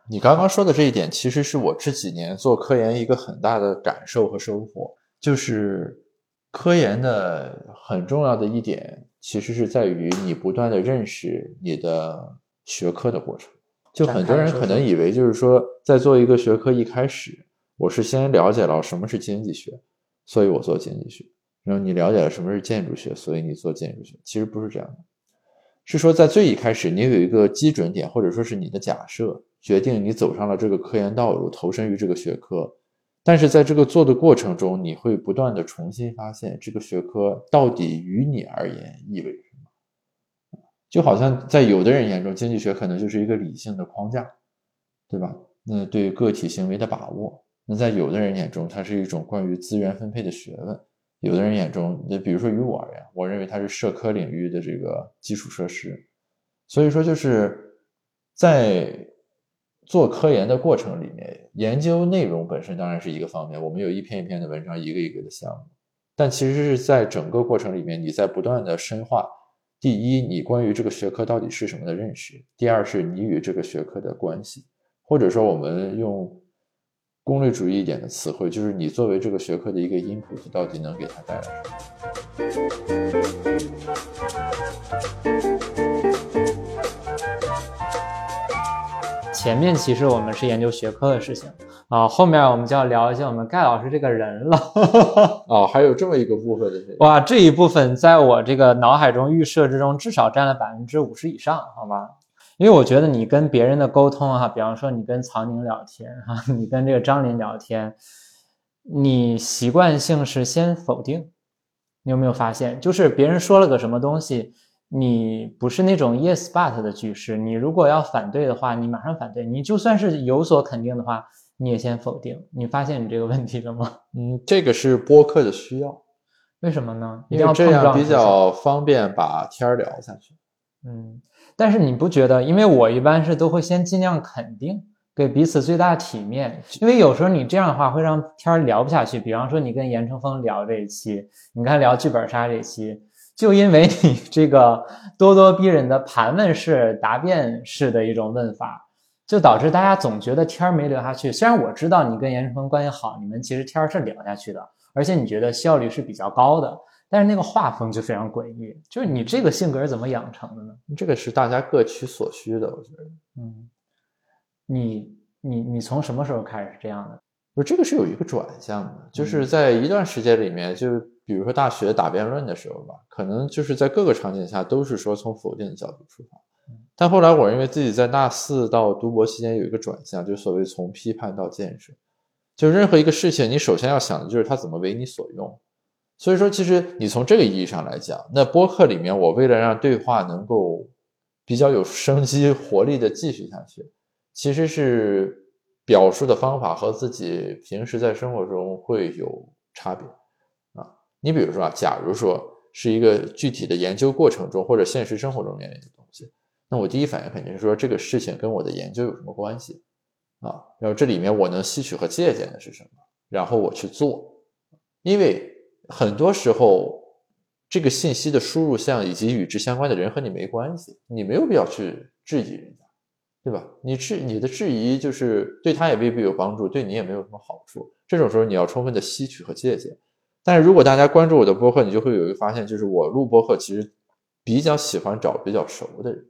B: 你刚刚说的这一点，其实是我这几年做科研一个很大的感受和收获，就是科研的很重要的一点，其实是在于你不断的认识你的学科的过程。就很多人可能以为，就是说在做一个学科一开始，我是先了解了什么是经济学，所以我做经济学，然后你了解了什么是建筑学，所以你做建筑学。其实不是这样的，是说在最一开始，你有一个基准点，或者说是你的假设。决定你走上了这个科研道路，投身于这个学科，但是在这个做的过程中，你会不断的重新发现这个学科到底于你而言意味着。就好像在有的人眼中，经济学可能就是一个理性的框架，对吧？那对个体行为的把握，那在有的人眼中，它是一种关于资源分配的学问；有的人眼中，那比如说于我而言，我认为它是社科领域的这个基础设施。所以说，就是在。做科研的过程里面，研究内容本身当然是一个方面，我们有一篇一篇的文章，一个一个的项目。但其实是在整个过程里面，你在不断的深化。第一，你关于这个学科到底是什么的认识；第二，是你与这个学科的关系，或者说我们用功利主义一点的词汇，就是你作为这个学科的一个 input，到底能给它带来什么。
A: 前面其实我们是研究学科的事情啊，后面我们就要聊一下我们盖老师这个人了。
B: 哦，还有这么一个部分的这个
A: 哇，这一部分在我这个脑海中预设之中，至少占了百分之五十以上，好吧？因为我觉得你跟别人的沟通哈、比方说你跟曹宁聊天哈、你跟这个张林聊天，你习惯性是先否定。你有没有发现，就是别人说了个什么东西，你不是那种 yes but 的句式，你如果要反对的话，你马上反对；你就算是有所肯定的话，你也先否定。你发现你这个问题了吗？
B: 嗯，这个是播客的需要，
A: 为什么呢？
B: 因为这样比较方便把天儿聊下去。
A: 嗯，但是你不觉得？因为我一般是都会先尽量肯定，给彼此最大体面。因为有时候你这样的话会让天儿聊不下去。比方说你跟严成峰聊这一期，你看聊剧本杀这一期，就因为你这个咄咄逼人的盘问式、答辩式的一种问法，就导致大家总觉得天儿没聊下去。虽然我知道你跟严世峰关系好，你们其实天儿是聊下去的，而且你觉得效率是比较高的。但是那个画风就非常诡异，就是你这个性格是怎么养成的呢？
B: 这个是大家各取所需的，我觉得。
A: 嗯，你你你从什么时候开始是这样的？
B: 不是这个是有一个转向的，就是在一段时间里面，就比如说大学打辩论的时候吧，可能就是在各个场景下都是说从否定的角度出发。但后来我认为自己在大四到读博期间有一个转向，就所谓从批判到建设。就任何一个事情，你首先要想的就是它怎么为你所用。所以说，其实你从这个意义上来讲，那播客里面，我为了让对话能够比较有生机、活力的继续下去，其实是表述的方法和自己平时在生活中会有差别啊。你比如说啊，假如说是一个具体的研究过程中或者现实生活中面临的东西，那我第一反应肯定是说这个事情跟我的研究有什么关系啊？然后这里面我能吸取和借鉴的是什么？然后我去做，因为。很多时候，这个信息的输入项以及与之相关的人和你没关系，你没有必要去质疑人家，对吧？你质你的质疑就是对他也未必有帮助，对你也没有什么好处。这种时候你要充分的吸取和借鉴。但是如果大家关注我的播客，你就会有一个发现，就是我录播客其实比较喜欢找比较熟的人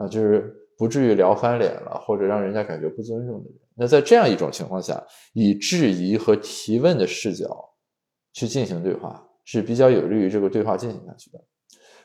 B: 啊，就是不至于聊翻脸了，或者让人家感觉不尊重的人。那在这样一种情况下，以质疑和提问的视角。去进行对话是比较有利于这个对话进行下去的。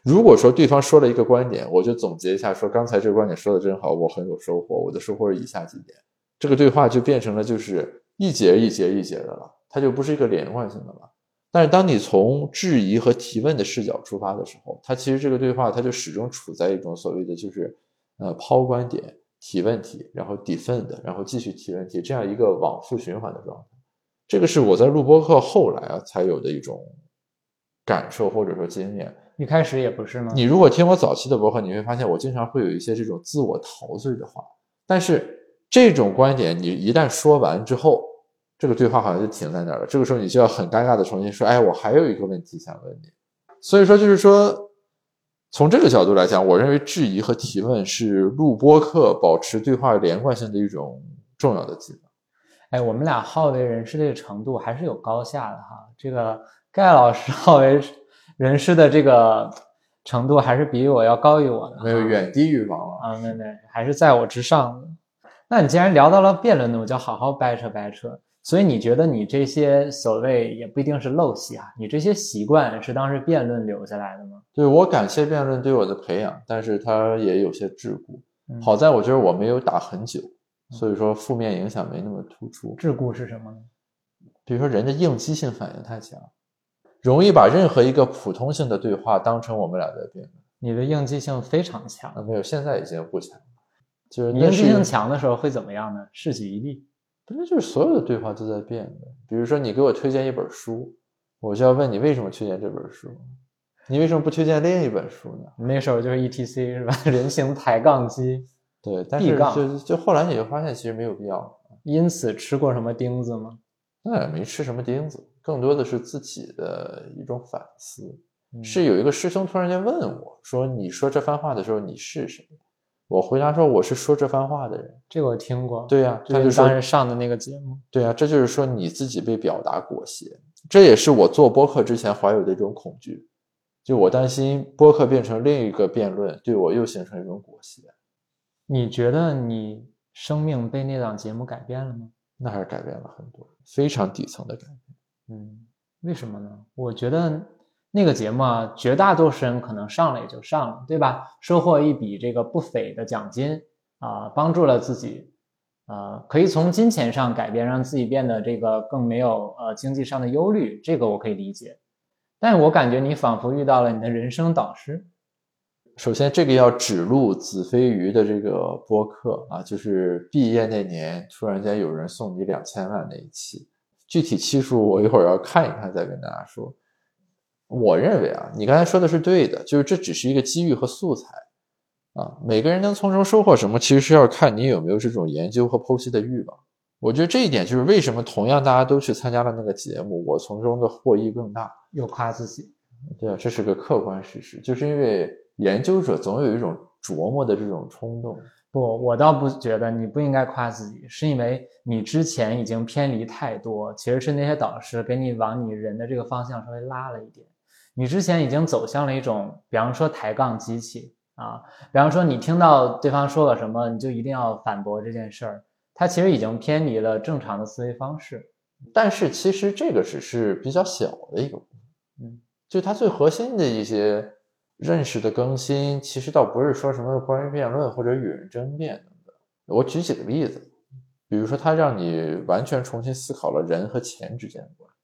B: 如果说对方说了一个观点，我就总结一下说，刚才这个观点说的真好，我很有收获。我的收获是以下几点，这个对话就变成了就是一节一节一节的了，它就不是一个连贯性的了。但是当你从质疑和提问的视角出发的时候，它其实这个对话它就始终处在一种所谓的就是呃抛观点、提问题，然后 defend，然后继续提问题这样一个往复循环的状态。这个是我在录播课后来啊才有的一种感受或者说经验。
A: 一开始也不是吗？
B: 你如果听我早期的播客，你会发现我经常会有一些这种自我陶醉的话。但是这种观点你一旦说完之后，这个对话好像就停在那儿了。这个时候你就要很尴尬的重新说：“哎，我还有一个问题想问你。”所以说，就是说从这个角度来讲，我认为质疑和提问是录播课保持对话连贯性的一种重要的技能。
A: 哎，我们俩好为人师这个程度还是有高下的哈。这个盖老师 好为人师的这个程度还是比我要高于我的，
B: 没有远低于王老
A: 啊，没没，还是在我之上的。那你既然聊到了辩论呢，我就好好掰扯掰扯。所以你觉得你这些所谓也不一定是陋习啊，你这些习惯是当时辩论留下来的吗？
B: 对我感谢辩论对我的培养，但是它也有些桎梏。好在我觉得我没有打很久。所以说负面影响没那么突出。
A: 桎梏是什么呢？
B: 比如说人的应激性反应太强，容易把任何一个普通性的对话当成我们俩在辩论。
A: 你的应激性非常强。
B: 啊，没有，现在已经不强。就是
A: 应激性强的时候会怎么样呢？势举一例。
B: 那就是所有的对话都在变的。比如说你给我推荐一本书，我就要问你为什么推荐这本书？你为什么不推荐另一本书呢？
A: 那时候就是 E T C 是吧？人形抬杠机。
B: 对，但是就就后来你就发现其实没有必要。
A: 因此吃过什么钉子吗？
B: 那也没吃什么钉子，更多的是自己的一种反思。是有一个师兄突然间问我说：“你说这番话的时候你是谁？”我回答说：“我是说这番话的人。”
A: 这个我听过。
B: 对呀，他就
A: 当时上的那个节目。
B: 对呀，这就是说你自己被表达裹挟，这也是我做播客之前怀有的一种恐惧，就我担心播客变成另一个辩论，对我又形成一种裹挟。
A: 你觉得你生命被那档节目改变了吗？
B: 那还是改变了很多，非常底层的改变。
A: 嗯，为什么呢？我觉得那个节目啊，绝大多数人可能上了也就上了，对吧？收获一笔这个不菲的奖金啊，帮助了自己，呃，可以从金钱上改变，让自己变得这个更没有呃经济上的忧虑，这个我可以理解。但我感觉你仿佛遇到了你的人生导师。
B: 首先，这个要指路子非鱼的这个播客啊，就是毕业那年突然间有人送你两千万那一期，具体期数我一会儿要看一看再跟大家说。我认为啊，你刚才说的是对的，就是这只是一个机遇和素材啊，每个人能从中收获什么，其实是要看你有没有这种研究和剖析的欲望。我觉得这一点就是为什么同样大家都去参加了那个节目，我从中的获益更大。
A: 又夸自己，
B: 对啊，这是个客观事实，就是因为。研究者总有一种琢磨的这种冲动。
A: 不，我倒不觉得你不应该夸自己，是因为你之前已经偏离太多，其实是那些导师给你往你人的这个方向稍微拉了一点。你之前已经走向了一种，比方说抬杠机器啊，比方说你听到对方说了什么，你就一定要反驳这件事儿，它其实已经偏离了正常的思维方式。
B: 但是其实这个只是比较小的一个嗯，就它最核心的一些。认识的更新，其实倒不是说什么关于辩论或者与人争辩等等。我举几个例子，比如说，它让你完全重新思考了人和钱之间的关系，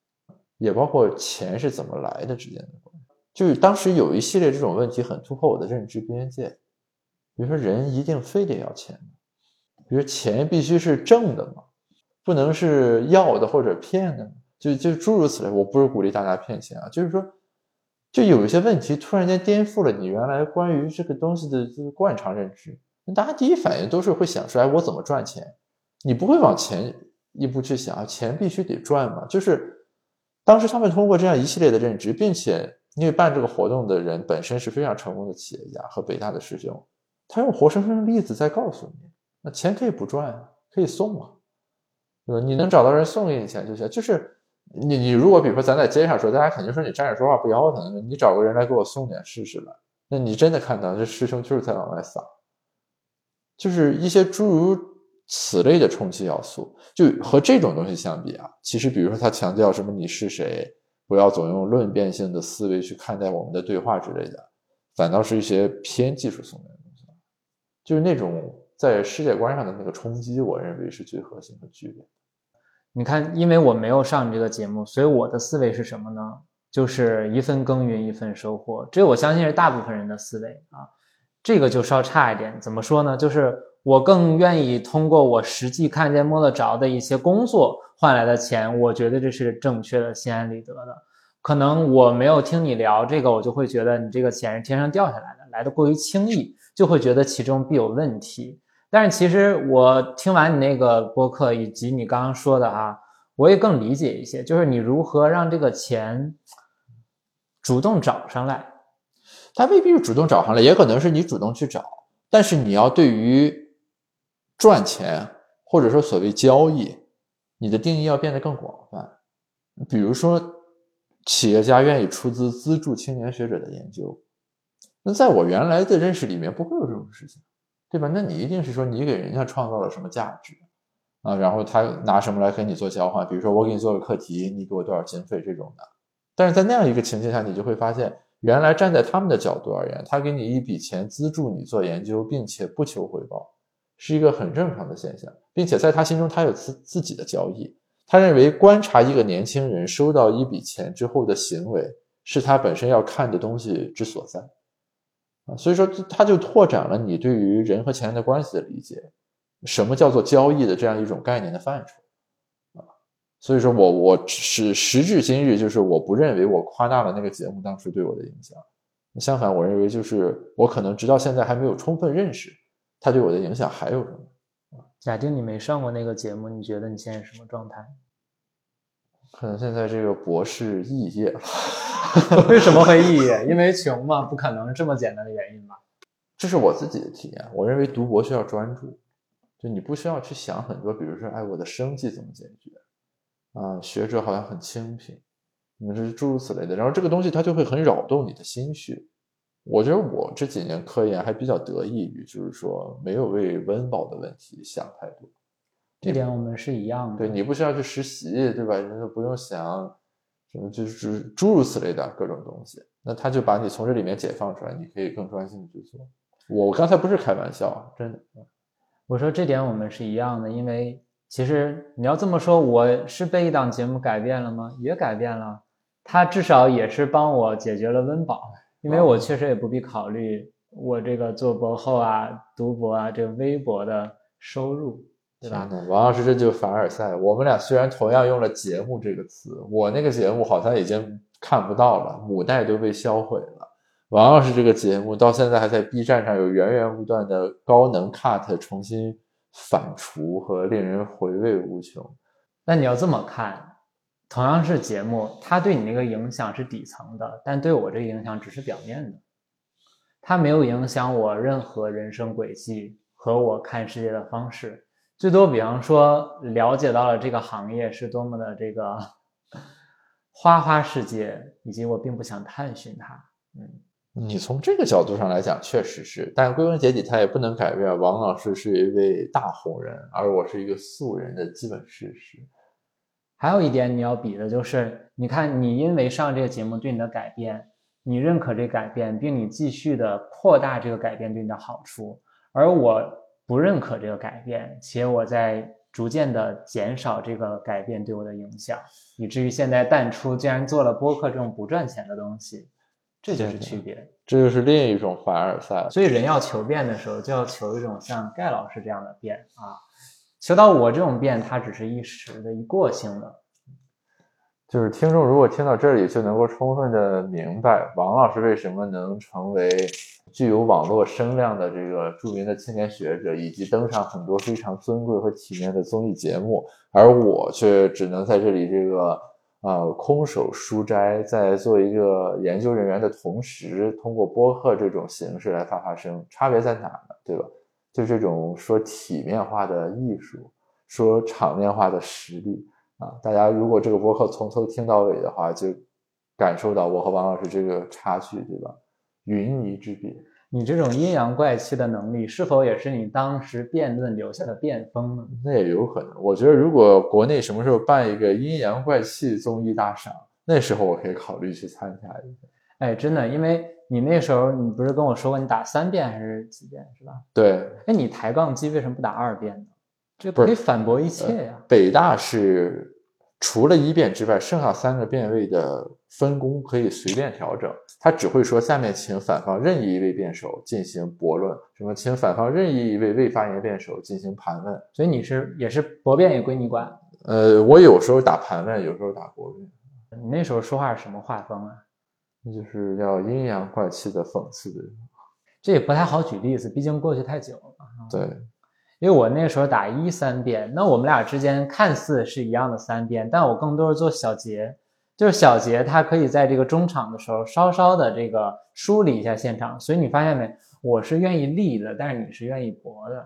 B: 也包括钱是怎么来的之间的关系。就是当时有一系列这种问题很突破我的认知边界。比如说，人一定非得要钱？比如钱必须是挣的吗？不能是要的或者骗的？就就诸如此类。我不是鼓励大家骗钱啊，就是说。就有一些问题突然间颠覆了你原来关于这个东西的这个惯常认知，大家第一反应都是会想出来我怎么赚钱，你不会往前一步去想，钱必须得赚嘛。就是当时他们通过这样一系列的认知，并且因为办这个活动的人本身是非常成功的企业家和北大的师兄，他用活生生的例子在告诉你，那钱可以不赚，可以送啊，对吧？你能找到人送给你钱就行，就是。你你如果比如说咱在街上说，大家肯定说你站着说话不腰疼。你找个人来给我送点试试吧。那你真的看到这师兄就是在往外撒，就是一些诸如此类的冲击要素。就和这种东西相比啊，其实比如说他强调什么你是谁，不要总用论辩性的思维去看待我们的对话之类的，反倒是一些偏技术层面的东西。就是那种在世界观上的那个冲击，我认为是最核心和剧烈。
A: 你看，因为我没有上你这个节目，所以我的思维是什么呢？就是一份耕耘一份收获，这我相信是大部分人的思维啊。这个就稍差一点，怎么说呢？就是我更愿意通过我实际看见摸得着的一些工作换来的钱，我觉得这是正确的、心安理得的。可能我没有听你聊这个，我就会觉得你这个钱是天上掉下来的，来的过于轻易，就会觉得其中必有问题。但是其实我听完你那个播客以及你刚刚说的啊，我也更理解一些，就是你如何让这个钱主动找上来。
B: 他未必是主动找上来，也可能是你主动去找。但是你要对于赚钱或者说所谓交易，你的定义要变得更广泛。比如说，企业家愿意出资资助青年学者的研究，那在我原来的认识里面，不会有这种事情。对吧？那你一定是说你给人家创造了什么价值啊？然后他拿什么来跟你做交换？比如说我给你做个课题，你给我多少经费这种的。但是在那样一个情境下，你就会发现，原来站在他们的角度而言，他给你一笔钱资助你做研究，并且不求回报，是一个很正常的现象，并且在他心中，他有自自己的交易。他认为观察一个年轻人收到一笔钱之后的行为，是他本身要看的东西之所在。啊，所以说他就拓展了你对于人和钱的关系的理解，什么叫做交易的这样一种概念的范畴啊。所以说我我是时至今日，就是我不认为我夸大了那个节目当时对我的影响，相反，我认为就是我可能直到现在还没有充分认识他对我的影响还有什么。
A: 假定你没上过那个节目，你觉得你现在什么状态？
B: 可能现在这个博士肄业了。
A: 为什么会肄业？因为穷嘛？不可能是这么简单的原因吧？
B: 这是我自己的体验。我认为读博需要专注，就你不需要去想很多，比如说，哎，我的生计怎么解决？啊，学者好像很清贫，那是诸如此类的。然后这个东西它就会很扰动你的心绪。我觉得我这几年科研还比较得益于，就是说没有为温饱的问题想太多。
A: 这点我们是一样的。
B: 对你不需要去实习，对吧？人都不用想什么，就是诸如此类的各种东西。那他就把你从这里面解放出来，你可以更专心的去做。我刚才不是开玩笑，真的。
A: 我说这点我们是一样的，因为其实你要这么说，我是被一档节目改变了吗？也改变了。他至少也是帮我解决了温饱，因为我确实也不必考虑我这个做博后啊、读博啊这个微博的收入。对吧？
B: 王老师，这就是凡尔赛。我们俩虽然同样用了“节目”这个词，我那个节目好像已经看不到了，母带都被销毁了。王老师这个节目到现在还在 B 站上有源源不断的高能 cut 重新反刍和令人回味无穷。
A: 那你要这么看，同样是节目，它对你那个影响是底层的，但对我这个影响只是表面的，它没有影响我任何人生轨迹和我看世界的方式。最多，比方说了解到了这个行业是多么的这个 花花世界，以及我并不想探寻它。
B: 嗯，你从这个角度上来讲，确实是，但归根结底，它也不能改变王老师是一位大红人，而我是一个素人的基本事实。
A: 还有一点你要比的就是，你看，你因为上这个节目对你的改变，你认可这改变，并你继续的扩大这个改变对你的好处，而我。不认可这个改变，且我在逐渐的减少这个改变对我的影响，以至于现在淡出竟然做了播客这种不赚钱的东西，这就是区别，
B: 这就是另一种凡尔赛。
A: 所以人要求变的时候，就要求一种像盖老师这样的变啊，求到我这种变，它只是一时的、一过性的。
B: 就是听众如果听到这里，就能够充分的明白王老师为什么能成为具有网络声量的这个著名的青年学者，以及登上很多非常尊贵和体面的综艺节目，而我却只能在这里这个呃空手书斋，在做一个研究人员的同时，通过播客这种形式来发发声，差别在哪呢？对吧？就这种说体面化的艺术，说场面化的实力。啊，大家如果这个播客从头听到尾的话，就感受到我和王老师这个差距，对吧？云泥之别。
A: 你这种阴阳怪气的能力，是否也是你当时辩论留下的辩风呢？
B: 那也有可能。我觉得，如果国内什么时候办一个阴阳怪气综艺大赏，那时候我可以考虑去参加一下。
A: 哎，真的，因为你那时候你不是跟我说过你打三遍还是几遍，是吧？
B: 对。
A: 哎，你抬杠机为什么不打二遍呢？这可以反驳一切呀！
B: 北大是除了一辩之外，剩下三个辩位的分工可以随便调整。他只会说下面请反方任意一位辩手进行驳论，什么请反方任意一位未发言辩手进行盘问。
A: 所以你是也是驳辩也归你管？
B: 呃，我有时候打盘问，有时候打驳辩。
A: 你那时候说话是什么画风啊？
B: 那就是要阴阳怪气的讽刺的。
A: 这也不太好举例子，毕竟过去太久了。
B: 对。
A: 因为我那时候打一三遍，那我们俩之间看似是一样的三遍，但我更多是做小结，就是小结，它可以在这个中场的时候稍稍的这个梳理一下现场。所以你发现没，我是愿意立的，但是你是愿意搏的，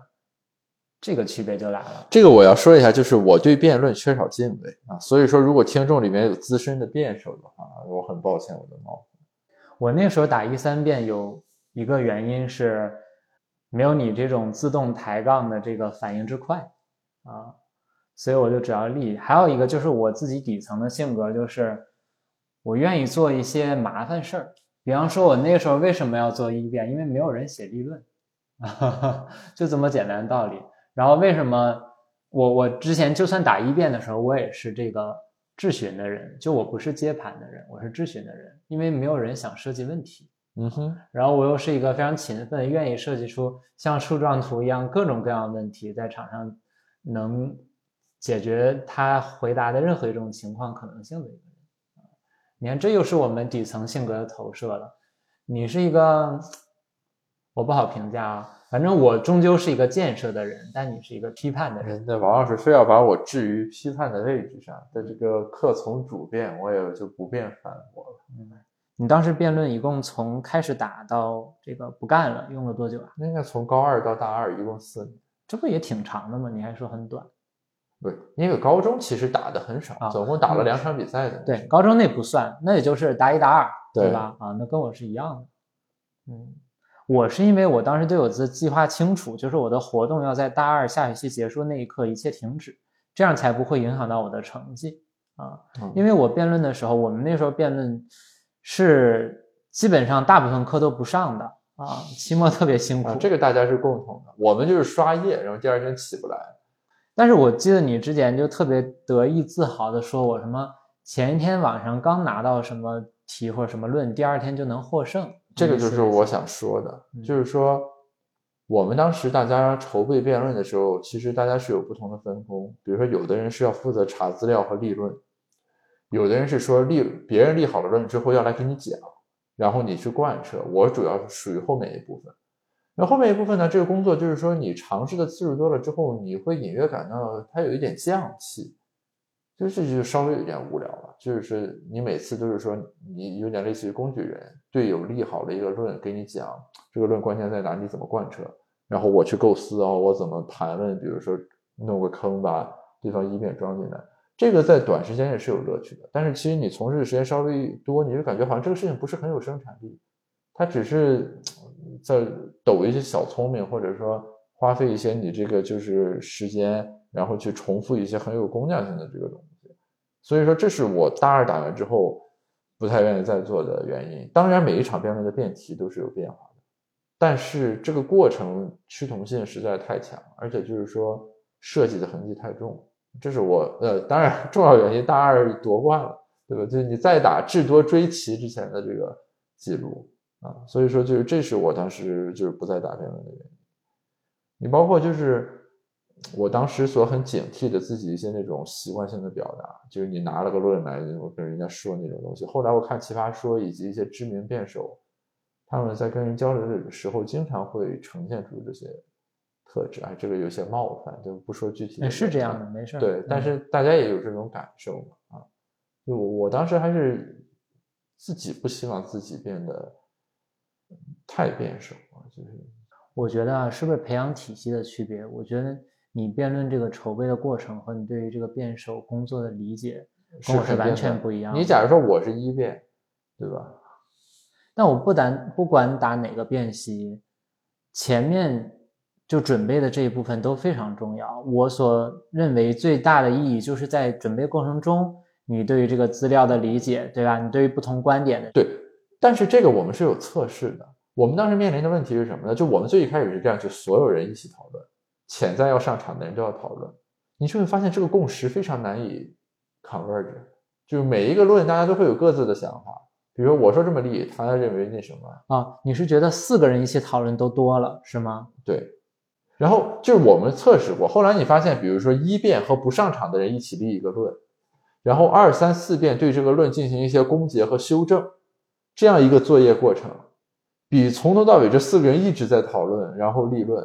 A: 这个区别就来了。
B: 这个我要说一下，就是我对辩论缺少敬畏啊，所以说如果听众里面有资深的辩手的话，我很抱歉我的冒犯。
A: 我那时候打一三辩有一个原因是。没有你这种自动抬杠的这个反应之快啊，所以我就只要立。还有一个就是我自己底层的性格，就是我愿意做一些麻烦事儿。比方说，我那个时候为什么要做一辩？因为没有人写立论，就这么简单的道理。然后为什么我我之前就算打一辩的时候，我也是这个质询的人，就我不是接盘的人，我是质询的人，因为没有人想设计问题。
B: 嗯哼，
A: 然后我又是一个非常勤奋、愿意设计出像树状图一样各种各样的问题，在场上能解决他回答的任何一种情况可能性的一个人。你看，这又是我们底层性格的投射了。你是一个，我不好评价啊，反正我终究是一个建设的人，但你是一个批判的人。
B: 那王老师非要把我置于批判的位置上，在这个客从主辩，我也就不便反驳了。
A: 明白。你当时辩论一共从开始打到这个不干了，用了多久啊？
B: 那应该从高二到大二，一共四年，
A: 这不也挺长的吗？你还说很短？
B: 不是，因为高中其实打的很少，
A: 啊
B: 总共打了两场比赛的。
A: 对，高中那不算，那也就是大一大二，
B: 对
A: 吧？啊，那跟我是一样的。嗯，我是因为我当时对我的计划清楚，就是我的活动要在大二下学期结束那一刻一切停止，这样才不会影响到我的成绩啊。
B: 嗯
A: 因为我辩论的时候，我们那时候辩论是基本上大部分课都不上的啊，期末特别辛苦。
B: 啊，这个大家是共同的。我们就是刷夜，然后第二天起不来。
A: 但是我记得你之前就特别得意自豪的说，我什么前一天晚上刚拿到什么题或者什么论，第二天就能获胜。
B: 这个就是我
A: 想，
B: 说的，
A: 嗯
B: 就是说，我们当时大家筹备辩论的时候，其实大家是有不同的分工。比如说，有的人是要负责查资料和立论，有的人是说立别人立好了论之后要来给你讲，然后你去贯彻。我主要是属于后面一部分。那后面一部分呢，这个工作就是说，你尝试的次数多了之后，你会隐约感到它有一点匠气，就是这就稍微有点无聊了。就是你每次都是说，你有点类似于工具人，队友立好了一个论给你讲，这个论关键在哪，你怎么贯彻，然后我去构思哦，我怎么盘问，比如说弄个坑把对方一辩装进来，这个在短时间内是有乐趣的。但是其实你从事的时间稍微多，你就感觉好像这个事情不是很有生产力，它只是在抖一些小聪明，或者说花费一些你这个就是时间，然后去重复一些很有工匠性的这个东西。所以说，这是我大二打完之后不太愿意再做的原因。当然，每一场辩论的辩题都是有变化的，但是这个过程趋同性实在太强，而且就是说设计的痕迹太重。这是我呃，当然重要原因，大二夺冠了，对吧？就是你再打至多追齐之前的这个记录啊，所以说就是这是我当时就是不再打辩论的原因。你包括就是我当时所很警惕的自己一些那种习惯性的表达，就是你拿了个论来我跟人家说那种东西。后来我看奇葩说以及一些知名辩手，他们在跟人交流的时候，经常会呈现出这些特质。哎，这个有些冒犯，就不说具体的。
A: 哎是这样的，。没事。
B: 对，但
A: 嗯
B: 是大家也有这种感受嘛啊，就我我当时还是自己不希望自己变得太辩手啊，就是
A: 我觉得啊，是不是培养体系的区别？我觉得你辩论这个筹备的过程和你对于这个辩手工作的理解，跟我是完全不一样的。
B: 你假如说我是一辩，对吧？
A: 但我不单不管打哪个辩席，前面就准备的这一部分都非常重要。我所认为最大的意义就是在准备过程中，你对于这个资料的理解，对吧？你对于不同观点的，
B: 对，但是这个我们是有测试的。我们当时面临的问题是什么呢？就我们最一开始是这样，就所有人一起讨论，潜在要上场的人都要讨论，你就会发现这个共识非常难以 converge，就是每一个论大家都会有各自的想法。比如我说这么立，他认为那什么，
A: 啊，你是觉得四个人一起讨论都多了，是吗？
B: 对。然后就是我们测试过，后来你发现，比如说一辩和不上场的人一起立一个论，然后二三四辩对这个论进行一些攻讦和修正，这样一个作业过程，比从头到尾这四个人一直在讨论然后立论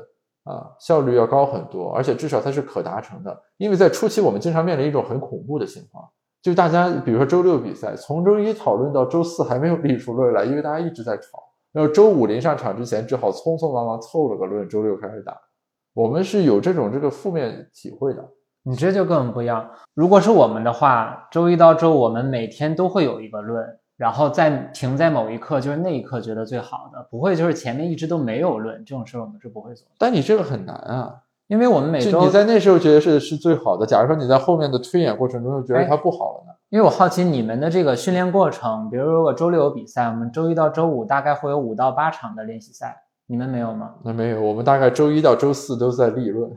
B: 啊效率要高很多，而且至少它是可达成的。因为在初期我们经常面临一种很恐怖的情况，就大家比如说周六比赛，从周一讨论到周四还没有理出论来，因为大家一直在吵。然后周五临上场之前，只好匆匆忙忙凑了个论，周六开始打。我们是有这种这个负面体会的。
A: 你这就跟我们不一样。如果是我们的话，周一到周五我们每天都会有一个论，然后再停在某一刻，就是那一刻觉得最好的，不会就是前面一直都没有论这种事，我们是不会做的。
B: 但你这个很难啊，
A: 因为我们每周
B: 你在那时候觉得是是最好的。假如说你在后面的推演过程中又觉得
A: 哎
B: 它不好了呢？
A: 因为我好奇你们的这个训练过程，比如如果周六有比赛，我们周一到周五大概会有五到八场的练习赛，你们没有吗？
B: 那没有，我们大概周一到周四都在立论。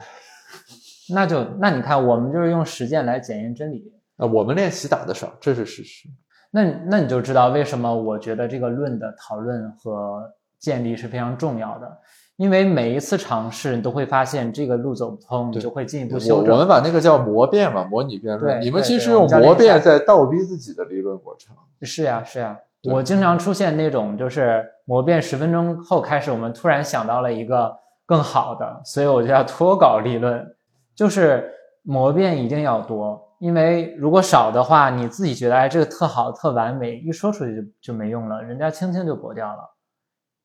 A: 那就那你看，我们就是用实践来检验真理。
B: 啊，我们练习打的少，这是事实。
A: 那那你就知道为什么我觉得这个论的讨论和建立是非常重要的，因为每一次尝试你都会发现这个路走不通，你就会进一步修正。
B: 我们把那个叫模辩嘛，模拟辩论。
A: 对
B: 你们其实用模辩在倒逼自己的理论过程。
A: 是呀是呀，
B: 对
A: 我经常出现那种就是磨辩十分钟后开始，我们突然想到了一个更好的，所以我就要脱稿立论，就是磨辩一定要多，因为如果少的话，你自己觉得哎这个特好特完美，一说出去就就没用了，人家轻轻就驳掉了。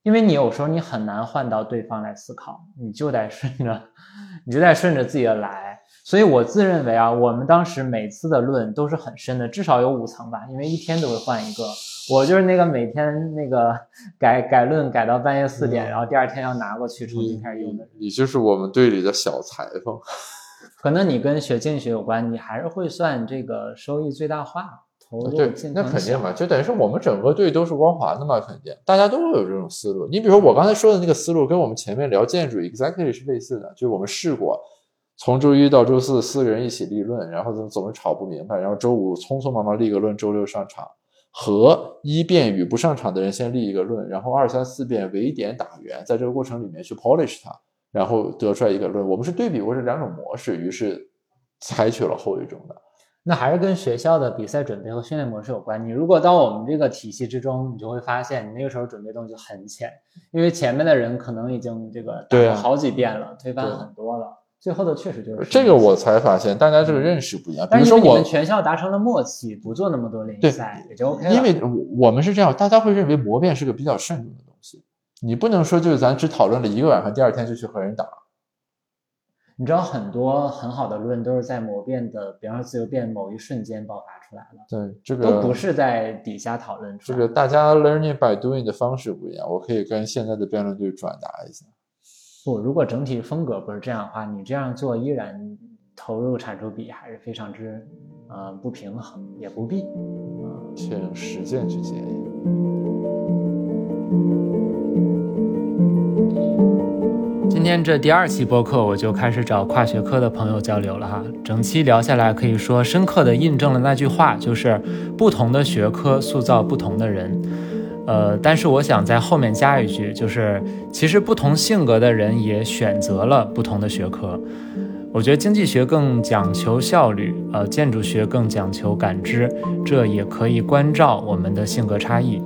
A: 因为你有时候你很难换到对方来思考，你就得顺着，你就得顺着自己的来。所以我自认为啊，我们当时每次的论都是很深的，至少有五层吧，因为一天都会换一个。我就是那个每天那个 改改论改到半夜四点，然后第二天要拿过去重新开始用的。
B: 你就是我们队里的小裁缝。
A: 可能你跟学经济学有关，你还是会算这个收益最大化。
B: 投对，那肯定嘛，就等于是我们整个队都是光环的嘛，肯定大家都会有这种思路。你比如说我刚才说的那个思路，跟我们前面聊建筑 exactly 是类似的，就是我们试过从周一到周四四个人一起立论，然后总总是吵不明白，然后周五匆匆忙忙立个论，周六上场，和一辩与不上场的人先立一个论，然后二三四辩围点打圆，在这个过程里面去 polish 它，然后得出来一个论。我们是对比过这两种模式，于是采取了后一种的。
A: 那还是跟学校的比赛准备和训练模式有关。你如果到我们这个体系之中，你就会发现，你那个时候准备东西很浅，因为前面的人可能已经这个打了好几遍了，推翻很多了。最后的确实就是
B: 这个，我才发现大家这个认识不一样。
A: 但
B: 是
A: 你们全校达成了默契，不做那么多练习赛，也就 OK
B: 了。因为我们是这样，大家会认为磨变是个比较慎重的你不能说就是咱只讨论了一个晚上，第二天就去和人打。
A: 你知道很多很好的论都是在某变的，比方说自由变某一瞬间爆发出来了。
B: 对，这个
A: 都不是在底下讨论出
B: 来。这个大家 learning by doing 的方式不一样，我可以跟现在的辩论队转达一下。
A: 不，如果整体风格不是这样的话，你这样做依然投入产出比还是非常之呃不平衡，也不必。
B: 请实践去检验。
A: 今天这第二期播客，我就开始找跨学科的朋友交流了哈。整期聊下来，可以说深刻的印证了那句话，就是不同的学科塑造不同的人。呃，但是我想在后面加一句，就是其实不同性格的人也选择了不同的学科。我觉得经济学更讲求效率，呃，建筑学更讲求感知，这也可以关照我们的性格差异。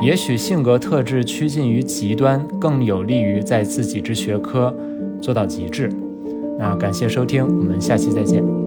A: 也许性格特质趋近于极端，更有利于在自己之学科做到极致。那感谢收听，我们下期再见。